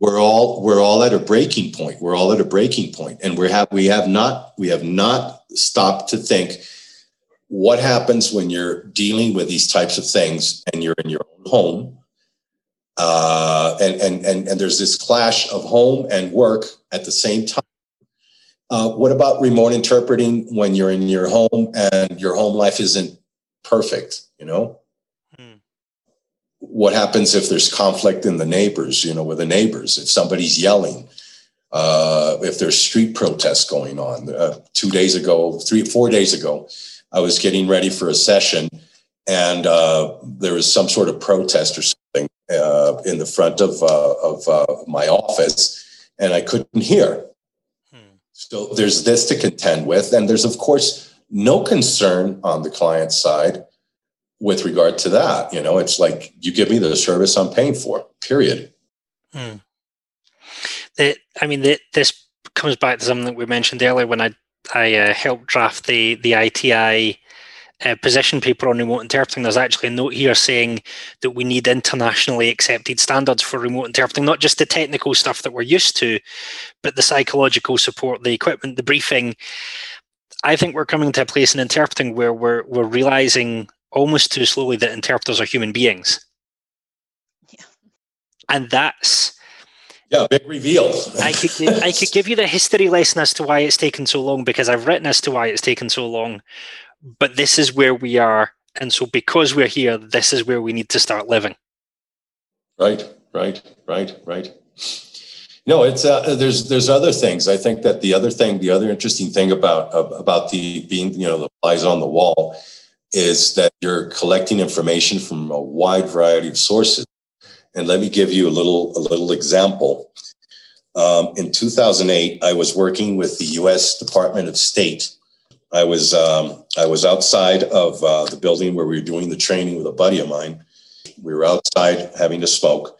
we're all we're all at a breaking point. We're all at a breaking point, and we have we have not we have not stopped to think what happens when you're dealing with these types of things and you're in your own home uh, and, and, and, and there's this clash of home and work at the same time. Uh, what about remote interpreting when you're in your home and your home life isn't perfect? You know, hmm. what happens if there's conflict in the neighbors? You know, with the neighbors, if somebody's yelling, uh, if there's street protests going on. Uh, two days ago, three, four days ago, I was getting ready for a session, and uh, there was some sort of protest or something uh, in the front of uh, of uh, my office, and I couldn't hear. Hmm. So there's this to contend with, and there's of course no concern on the client side with regard to that. You know, it's like you give me the service I'm paying for. Period. Hmm. I mean, this comes back to something that we mentioned earlier when I I uh, helped draft the the ITI uh, position paper on remote interpreting, there's actually a note here saying that we need internationally accepted standards for remote interpreting, not just the technical stuff that we're used to, but the psychological support, the equipment, the briefing. I think we're coming to a place in interpreting where we're we're realizing almost too slowly that interpreters are human beings. Yeah. And that's yeah, big reveal. I could give, I could give you the history lesson as to why it's taken so long because I've written as to why it's taken so long but this is where we are. And so, because we're here, this is where we need to start living. Right, right, right, right. No, it's uh, there's there's other things. I think that the other thing, the other interesting thing about about the being you know the flies on the wall, is that you're collecting information from a wide variety of sources. And let me give you a little a little example. Um, in 2008, I was working with the U.S. Department of State I was um, I was outside of uh, the building where we were doing the training with a buddy of mine. We were outside having to smoke.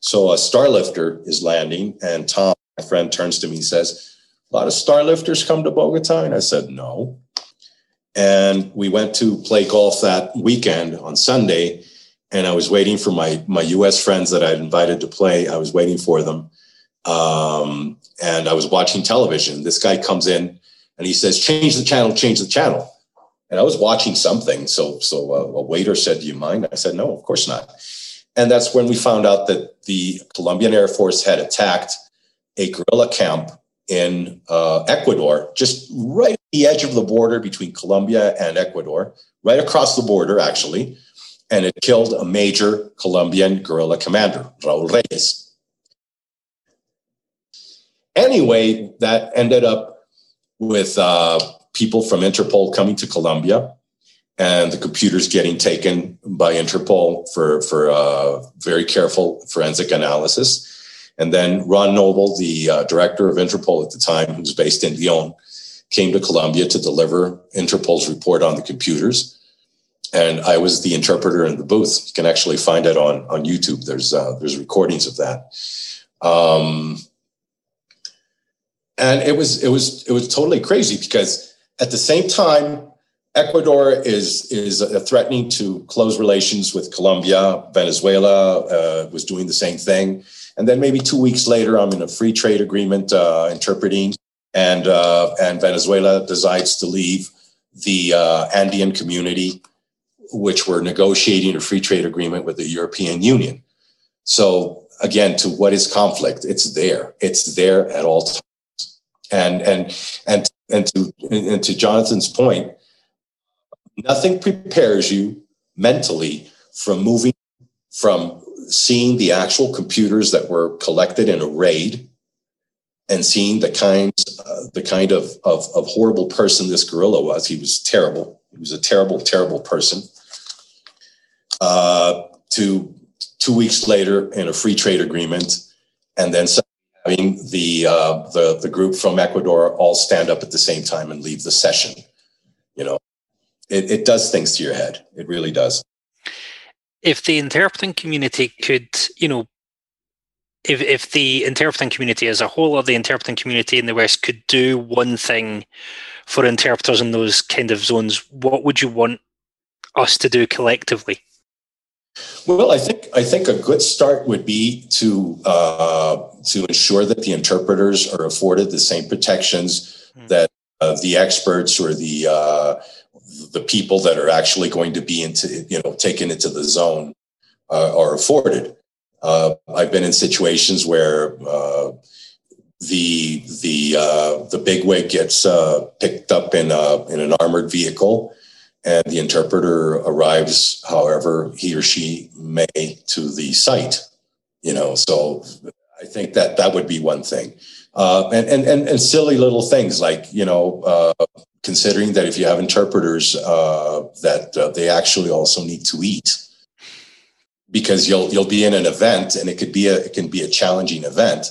So a starlifter is landing, and Tom, my friend, turns to me and says, "A lot of starlifters come to Bogota," and I said, "No." And we went to play golf that weekend on Sunday, and I was waiting for my my U.S. friends that I'd invited to play. I was waiting for them, um, and I was watching television. This guy comes in and he says, "Change the channel, change the channel." And I was watching something, so so a, a waiter said, "Do you mind?" I said, "No, of course not." And that's when we found out that the Colombian Air Force had attacked a guerrilla camp in uh, Ecuador, just right at the edge of the border between Colombia and Ecuador, right across the border, actually. And it killed a major Colombian guerrilla commander, Raul Reyes. Anyway, that ended up with uh, people from Interpol coming to Colombia and the computers getting taken by Interpol for, for uh, very careful forensic analysis. And then Ron Noble, the uh, director of Interpol at the time, who's based in Lyon, came to Colombia to deliver Interpol's report on the computers. And I was the interpreter in the booth. You can actually find it on, on YouTube. There's, uh, there's recordings of that. Um, and it was it was it was totally crazy because at the same time Ecuador is is threatening to close relations with Colombia. Venezuela uh, was doing the same thing, and then maybe two weeks later, I'm in a free trade agreement uh, interpreting, and uh, and Venezuela decides to leave the uh, Andean community, which were negotiating a free trade agreement with the European Union. So again, to what is conflict? It's there. It's there at all times. And and and and to and to Jonathan's point, nothing prepares you mentally from moving from seeing the actual computers that were collected in a raid and seeing the kinds uh, the kind of, of of horrible person this guerrilla was he was terrible he was a terrible terrible person uh, to two weeks later in a free trade agreement and then having the, uh, the, the group from Ecuador all stand up at the same time and leave the session. You know, it, it does things to your head. It really does. If the interpreting community could, you know, if, if the interpreting community as a whole or the interpreting community in the West could do one thing for interpreters in those kind of zones, what would you want us to do collectively? Well, I think I think a good start would be to uh, to ensure that the interpreters are afforded the same protections mm. that uh, the experts or the uh, the people that are actually going to be into you know taken into the zone uh, are afforded. Uh, I've been in situations where uh, the the uh, the bigwig gets uh, picked up in a, in an armored vehicle, and the interpreter arrives, however he or she may, to the site. You know, so I think that that would be one thing, uh, and, and and and silly little things like you know. Uh, considering that if you have interpreters, uh, that uh, they actually also need to eat, because you'll you'll be in an event and it could be a it can be a challenging event,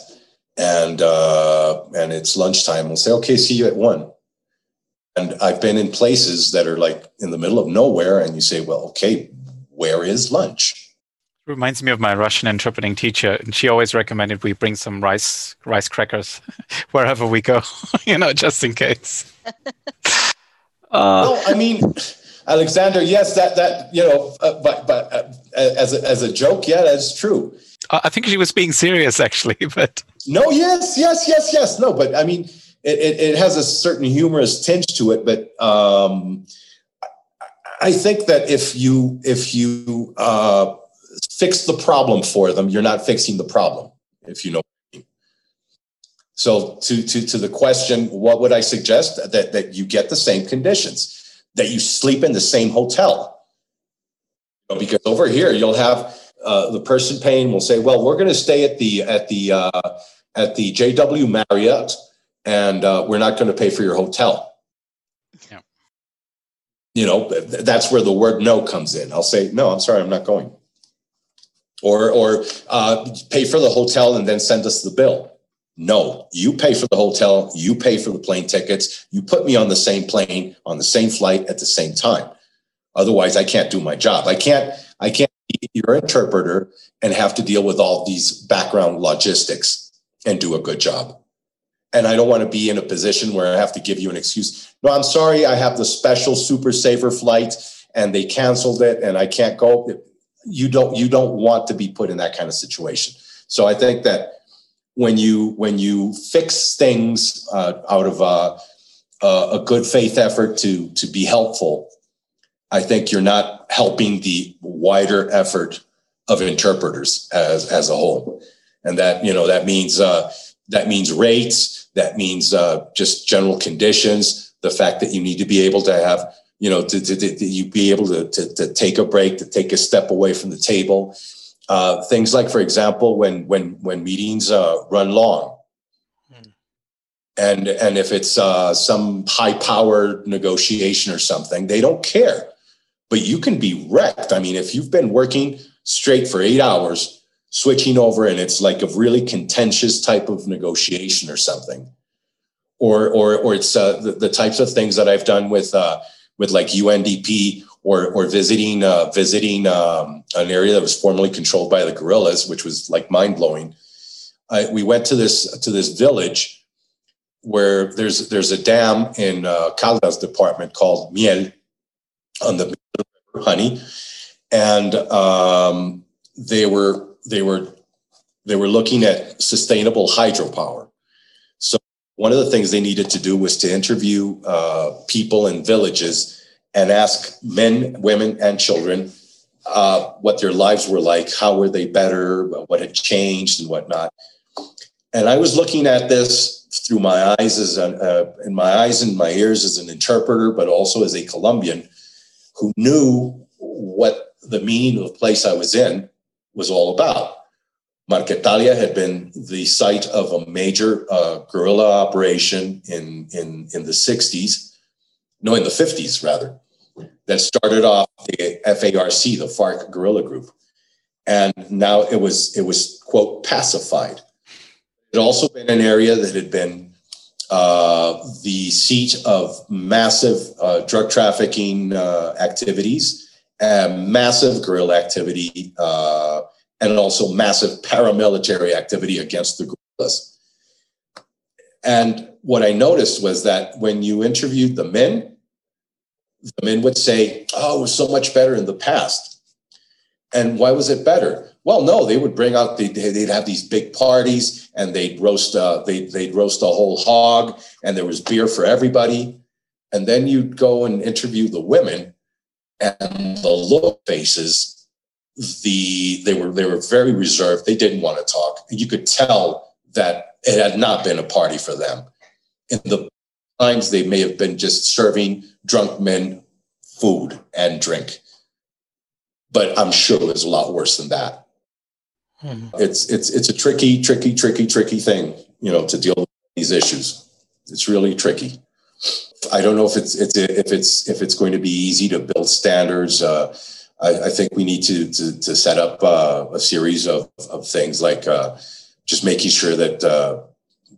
and uh, and it's lunchtime. We'll say, okay, see you at one. And I've been in places that are like in the middle of nowhere, and you say, well, okay, where is lunch? reminds me of my Russian interpreting teacher, and she always recommended we bring some rice rice crackers wherever we go, you know, just in case. Uh, no, I mean, Alexander, yes, that that you know, uh, but but uh, as a, as a joke, yeah, that's true. I think she was being serious, actually, but no, yes, yes, yes, yes. No, but I mean, it, it, it has a certain humorous tinge to it. But um, I think that if you if you uh, fix the problem for them, you're not fixing the problem. If you know. So to to to the question, what would I suggest that that you get the same conditions, that you sleep in the same hotel, because over here you'll have uh, the person paying will say, "Well, we're going to stay at the at the uh, at the JW Marriott, and uh, we're not going to pay for your hotel." Yeah. You know, that's where the word "no" comes in. I'll say, "No, I'm sorry, I'm not going," or or uh, pay for the hotel and then send us the bill. No, you pay for the hotel, you pay for the plane tickets, you put me on the same plane on the same flight at the same time. Otherwise, I can't do my job. I can't. I can't be your interpreter and have to deal with all these background logistics and do a good job. And I don't want to be in a position where I have to give you an excuse. No, I'm sorry, I have the special super saver flight and they canceled it and I can't go. You don't you don't want to be put in that kind of situation. So I think that when you when you fix things uh, out of a, a good faith effort to to be helpful, I think you're not helping the wider effort of interpreters as as a whole, and that you know that means uh, that means rates, that means uh, just general conditions, the fact that you need to be able to have you know to, to, to you be able to, to, to take a break, to take a step away from the table. Uh, things like, for example, when when when meetings uh, run long, hmm. and and if it's uh, some high powered negotiation or something, they don't care but you can be wrecked. I mean, if you've been working straight for eight hours, switching over and it's like a really contentious type of negotiation or something, or or or it's uh, the, the, types of things that I've done with uh, with like UNDP or or visiting uh, visiting um, an area that was formerly controlled by the guerrillas, which was like mind blowing. we went to this to this village where there's there's a dam in uh, Caldas department called Miel on the honey, and um, they were they were they were looking at sustainable hydropower. So one of the things they needed to do was to interview uh, people in villages and ask men, women, and children uh, what their lives were like, how were they better, what had changed, and whatnot. And I was looking at this through my eyes as an, uh, in my eyes and my ears as an interpreter, but also as a Colombian who knew what the meaning of the place I was in was all about. Marquetalia had been the site of a major uh, guerrilla operation in, in, in the 60s, no, in the 50s rather, that started off the FARC, the FARC guerrilla group. And now it was, it was, quote, pacified. It had also been an area that had been uh, the seat of massive uh, drug trafficking uh, activities, and massive guerrilla activity, uh, and also massive paramilitary activity against the guerrillas. And what I noticed was that when you interviewed the men, men would say, "Oh, it was so much better in the past." And why was it better? Well, no, they would bring out, they'd, they'd have these big parties and they'd roast, uh, they'd, they'd roast a whole hog and there was beer for everybody. And then you'd go and interview the women and the look faces, the, they were, they were very reserved. They didn't want to talk. You could tell that it had not been a party for them. In the times they may have been just serving drunk men food and drink. But I'm sure it was a lot worse than that. Mm-hmm. It's it's it's a tricky, tricky, tricky, tricky thing, you know, to deal with these issues. It's really tricky. I don't know if it's it's if it's if it's going to be easy to build standards. Uh, I, I, think we need to to, to set up uh, a series of of things like uh, just making sure that uh,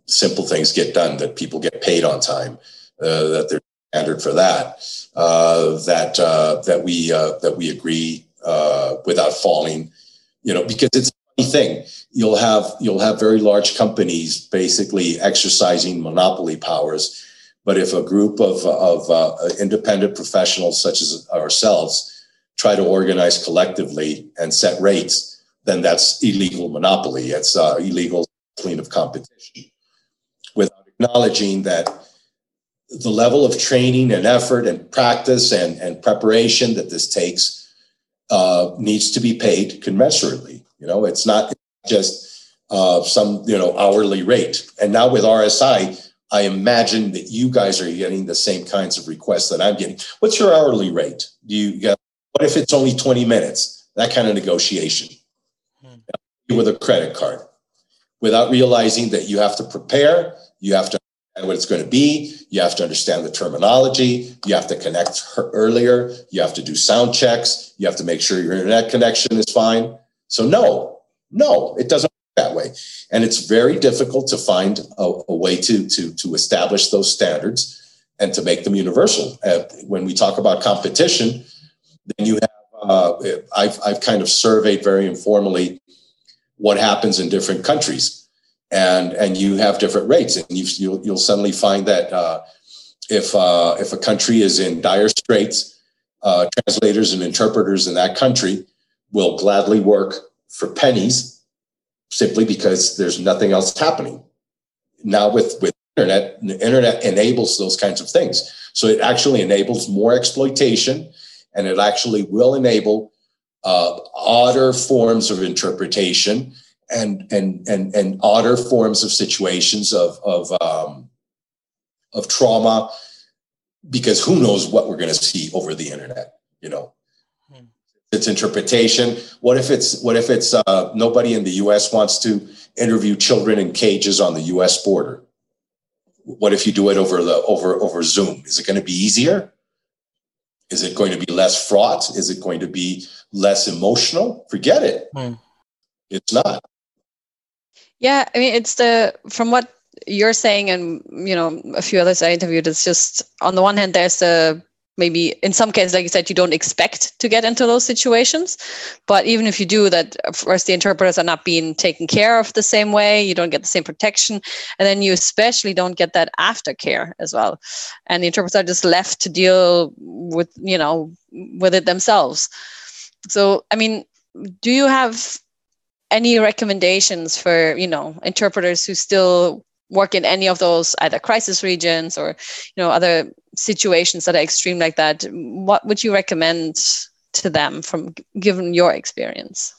simple things get done, that people get paid on time, uh, that there's a standard for that, uh, that that we that we agree without falling, you know, because it's thing. You'll have you'll have very large companies basically exercising monopoly powers, but if a group of of uh, independent professionals such as ourselves try to organize collectively and set rates, then that's illegal monopoly. It's uh, illegal clean of competition. Acknowledging that the level of training and effort and practice and, and preparation that this takes uh, needs to be paid commensurately. You know, it's not just uh, some you know hourly rate. And now with RSI, I imagine that you guys are getting the same kinds of requests that I'm getting. What's your hourly rate? Do you get? What if it's only 20 minutes? That kind of negotiation hmm. with a credit card, without realizing that you have to prepare, you have to understand what it's going to be. You have to understand the terminology. You have to connect earlier. You have to do sound checks. You have to make sure your internet connection is fine. So no, no, it doesn't work that way. And it's very difficult to find a, a way to, to, to establish those standards and to make them universal. Uh, when we talk about competition, then you have, uh, I've, I've kind of surveyed very informally what happens in different countries. And, and you have different rates and you, you'll, you'll suddenly find that uh, if, uh, if a country is in dire straits, uh, translators and interpreters in that country will gladly work for pennies simply because there's nothing else happening. Now with, with internet, the internet enables those kinds of things. So it actually enables more exploitation and it actually will enable uh, odder forms of interpretation and and and and odder forms of situations of of um, of trauma because who knows what we're going to see over the internet you know its interpretation. What if it's what if it's uh, nobody in the U.S. wants to interview children in cages on the U.S. border? What if you do it over the over over Zoom? Is it going to be easier? Is it going to be less fraught? Is it going to be less emotional? Forget it. Mm. It's not. Yeah, I mean, it's the from what you're saying, and you know, a few others I interviewed. It's just on the one hand, there's the maybe in some cases like you said you don't expect to get into those situations. But even if you do that first the interpreters are not being taken care of the same way you don't get the same protection. And then you especially don't get that aftercare as well. And the interpreters are just left to deal with you know with it themselves. So i mean do you have any recommendations for you know interpreters who still work in any of those either crisis regions or you know other situations that are extreme like that what would you recommend to them from given your experience?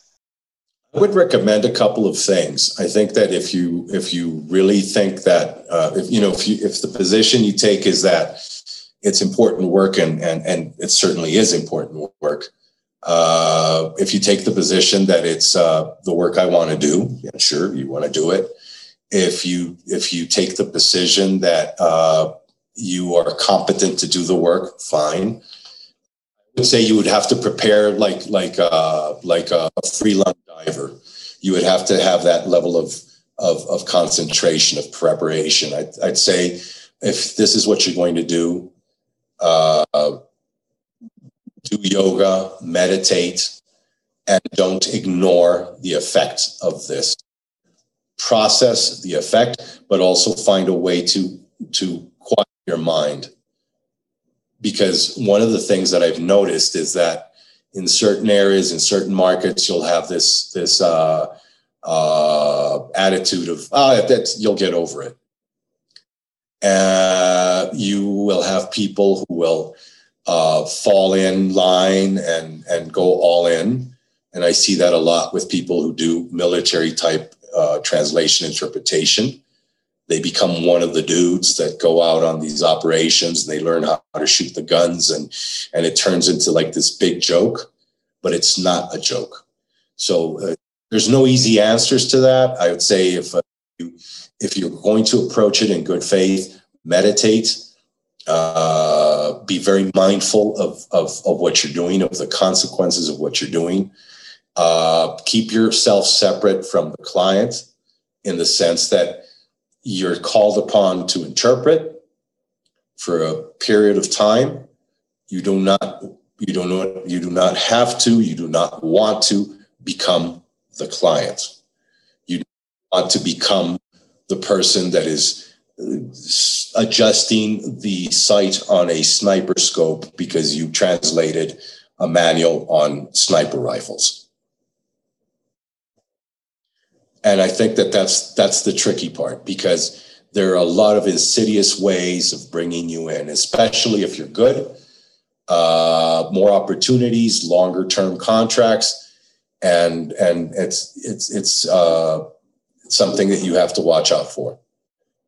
I would recommend a couple of things. I think that if you if you really think that uh, if you know if you if the position you take is that it's important work and and and it certainly is important work uh, if you take the position that it's uh, the work i want to do yeah, sure you want to do it if you if you take the position that uh, you are competent to do the work, fine. I would say you would have to prepare like like uh, like a freelance diver. You would have to have that level of of, of concentration of preparation. I'd, I'd, say if this is what you're going to do, uh, do yoga, meditate, and don't ignore the effects of this process the effect, but also find a way to to quiet your mind. Because one of the things that I've noticed is that in certain areas, in certain markets, you'll have this this uh, uh, attitude of oh, that's you'll get over it. Uh, you will have people who will uh, fall in line and and go all in, and I see that a lot with people who do military type uh, translation interpretation. They become one of the dudes that go out on these operations and they learn how, to shoot the guns and and it turns into like this big joke, but it's not a joke. So uh, there's no easy answers to that. I would say if uh, you, if you're going to approach it in good faith, meditate, uh, be very mindful of, of, of what you're doing, of the consequences of what you're doing. Uh, keep yourself separate from the client in the sense that you're called upon to interpret for a period of time. You do not you do not you do not have to, you do not want to become the client. You want to become the person that is adjusting the sight on a sniper scope because you translated a manual on sniper rifles. And I think that that's that's the tricky part because there are a lot of insidious ways of bringing you in, especially if you're good. Uh, more opportunities, longer term contracts and and it's it's it's uh, something that you have to watch out for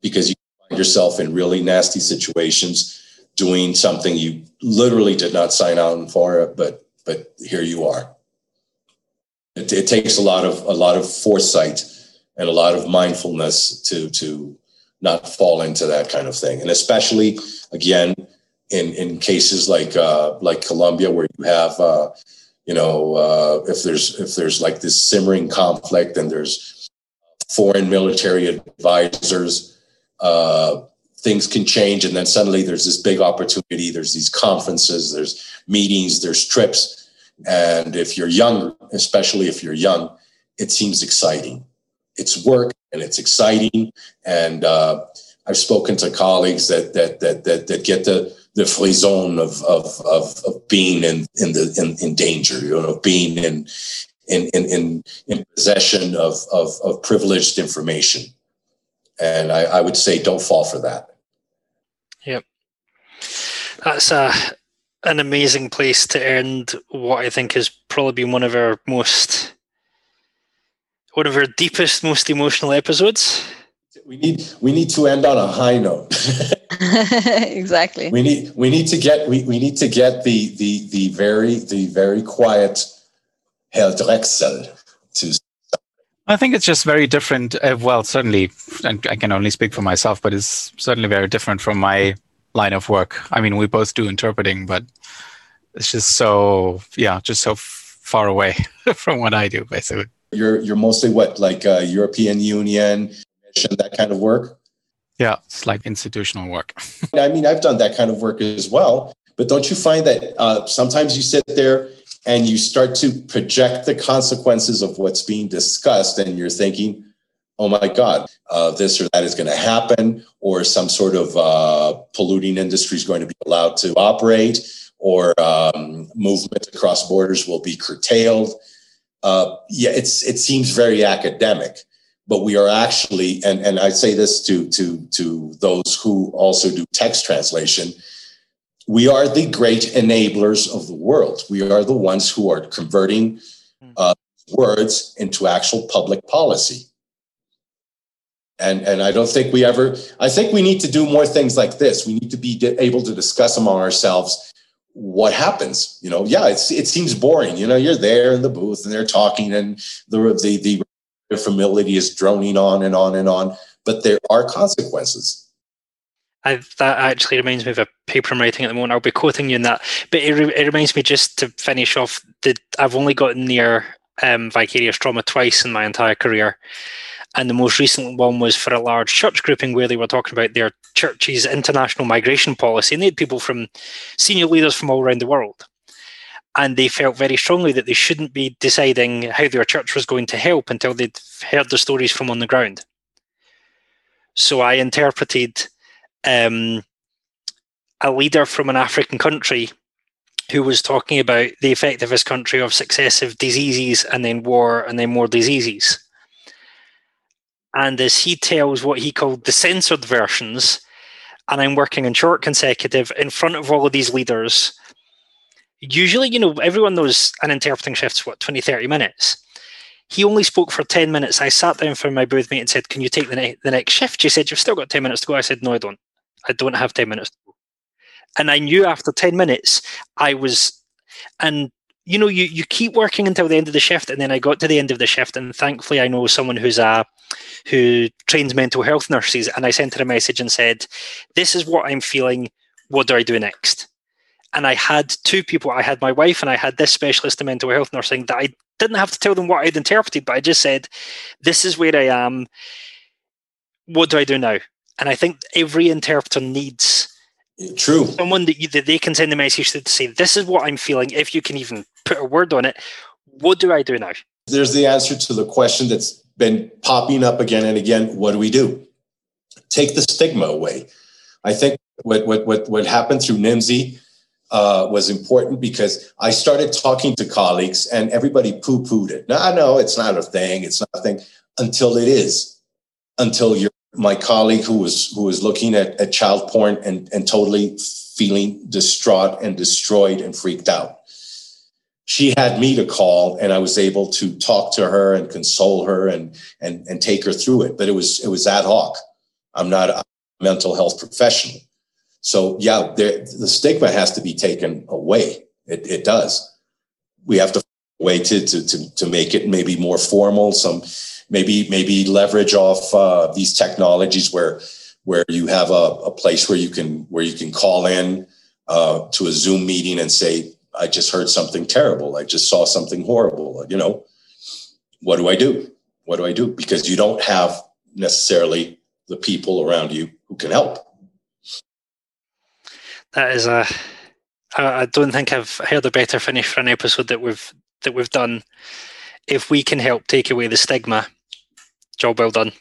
because you yourself in really nasty situations doing something you literally did not sign on for but but here you are. It, it takes a lot of a lot of foresight and a lot of mindfulness to to not fall into that kind of thing. And especially again in in cases like uh, like Colombia where you have uh, you know, uh, if there's if there's like this simmering conflict and there's foreign military advisors, uh, things can change, and then suddenly there's this big opportunity. There's these conferences, there's meetings, there's trips, and if you're young, especially if you're young, it seems exciting. It's work and it's exciting, and uh, I've spoken to colleagues that that that that, that get the the frisson of, of, of, of being in, in the in, in danger, you know, being in in in in, possession of, of of privileged information. And I, I would say don't fall for that. Yep. That's a an amazing place to end what I think has probably been one of our most one of our deepest, most emotional episodes. We need we need to end on a high note. exactly. We need we need to get we, we need to get the the the very the very quiet Herr Drechsel to I think it's just very different. Uh, well, certainly, and I can only speak for myself, but it's certainly very different from my line of work. I mean, we both do interpreting, but it's just so yeah, just so f- far away from what I do, basically. You're you're mostly what like uh, European Union, that kind of work. Yeah, it's like institutional work. I mean, I've done that kind of work as well. But don't you find that uh, sometimes you sit there and you start to project the consequences of what's being discussed, and you're thinking, oh my God, uh, this or that is going to happen, or some sort of uh, polluting industry is going to be allowed to operate, or um, movement across borders will be curtailed. Uh, yeah, it's it seems very academic but we are actually, and, and I say this to, to, to those who also do text translation, we are the great enablers of the world. We are the ones who are converting hmm. uh, words into actual public policy. And, and I don't think we ever, I think we need to do more things like this. We need to be able to discuss among ourselves what happens. You know, yeah, it's, it seems boring. You know, you're there in the booth and they're talking and the, the, the familiarity is droning on and on and on, but there are consequences. I, that actually reminds me of a paper I'm writing at the moment. I'll be quoting you in that, but it, re- it reminds me just to finish off that I've only gotten near um, vicarious trauma twice in my entire career, and the most recent one was for a large church grouping where they were talking about their church's international migration policy, and they had people from senior leaders from all around the world and they felt very strongly that they shouldn't be deciding how their church was going to help until they'd heard the stories from on the ground. So I interpreted um, a leader from an African country who was talking about the effect of his country of successive diseases and then war and then more diseases. And as he tells what he called the censored versions, and I'm working in short consecutive in front of all of these leaders. Usually, you know, everyone knows an interpreting shift's what, 20, 30 minutes. He only spoke for 10 minutes. I sat down for my booth mate and said, Can you take the, ne- the next shift? She said, You've still got 10 minutes to go. I said, No, I don't. I don't have 10 minutes And I knew after 10 minutes, I was, and you know, you, you keep working until the end of the shift. And then I got to the end of the shift. And thankfully, I know someone who's a, who trains mental health nurses. And I sent her a message and said, This is what I'm feeling. What do I do next? And I had two people. I had my wife and I had this specialist in mental health nursing that I didn't have to tell them what I'd interpreted, but I just said, This is where I am. What do I do now? And I think every interpreter needs True. Someone that, you, that they can send a message to, to say, "This is what I'm feeling." If you can even put a word on it, what do I do now? There's the answer to the question that's been popping up again and again. What do we do? Take the stigma away. I think what what what what happened through NIMSI uh, was important because I started talking to colleagues and everybody poo-pooed it. No, no, it's not a thing. It's not a thing until it is. Until you're my colleague who was who was looking at, at child porn and, and totally feeling distraught and destroyed and freaked out. She had me to call and I was able to talk to her and console her and and and take her through it. But it was it was ad hoc. I'm not a mental health professional. So yeah, there, the stigma has to be taken away. It, it does. We have to way to, to to to make it maybe more formal. Some maybe maybe leverage off uh, these technologies where where you have a, a, place where you can where you can call in uh, to a Zoom meeting and say, "I just heard something terrible. I just saw something horrible." You know, what do I do? What do I do? Because you don't have necessarily the people around you who can help. That is a. I don't think I've heard a better finish for an episode that we've that we've done. If we can help take away the stigma job well done.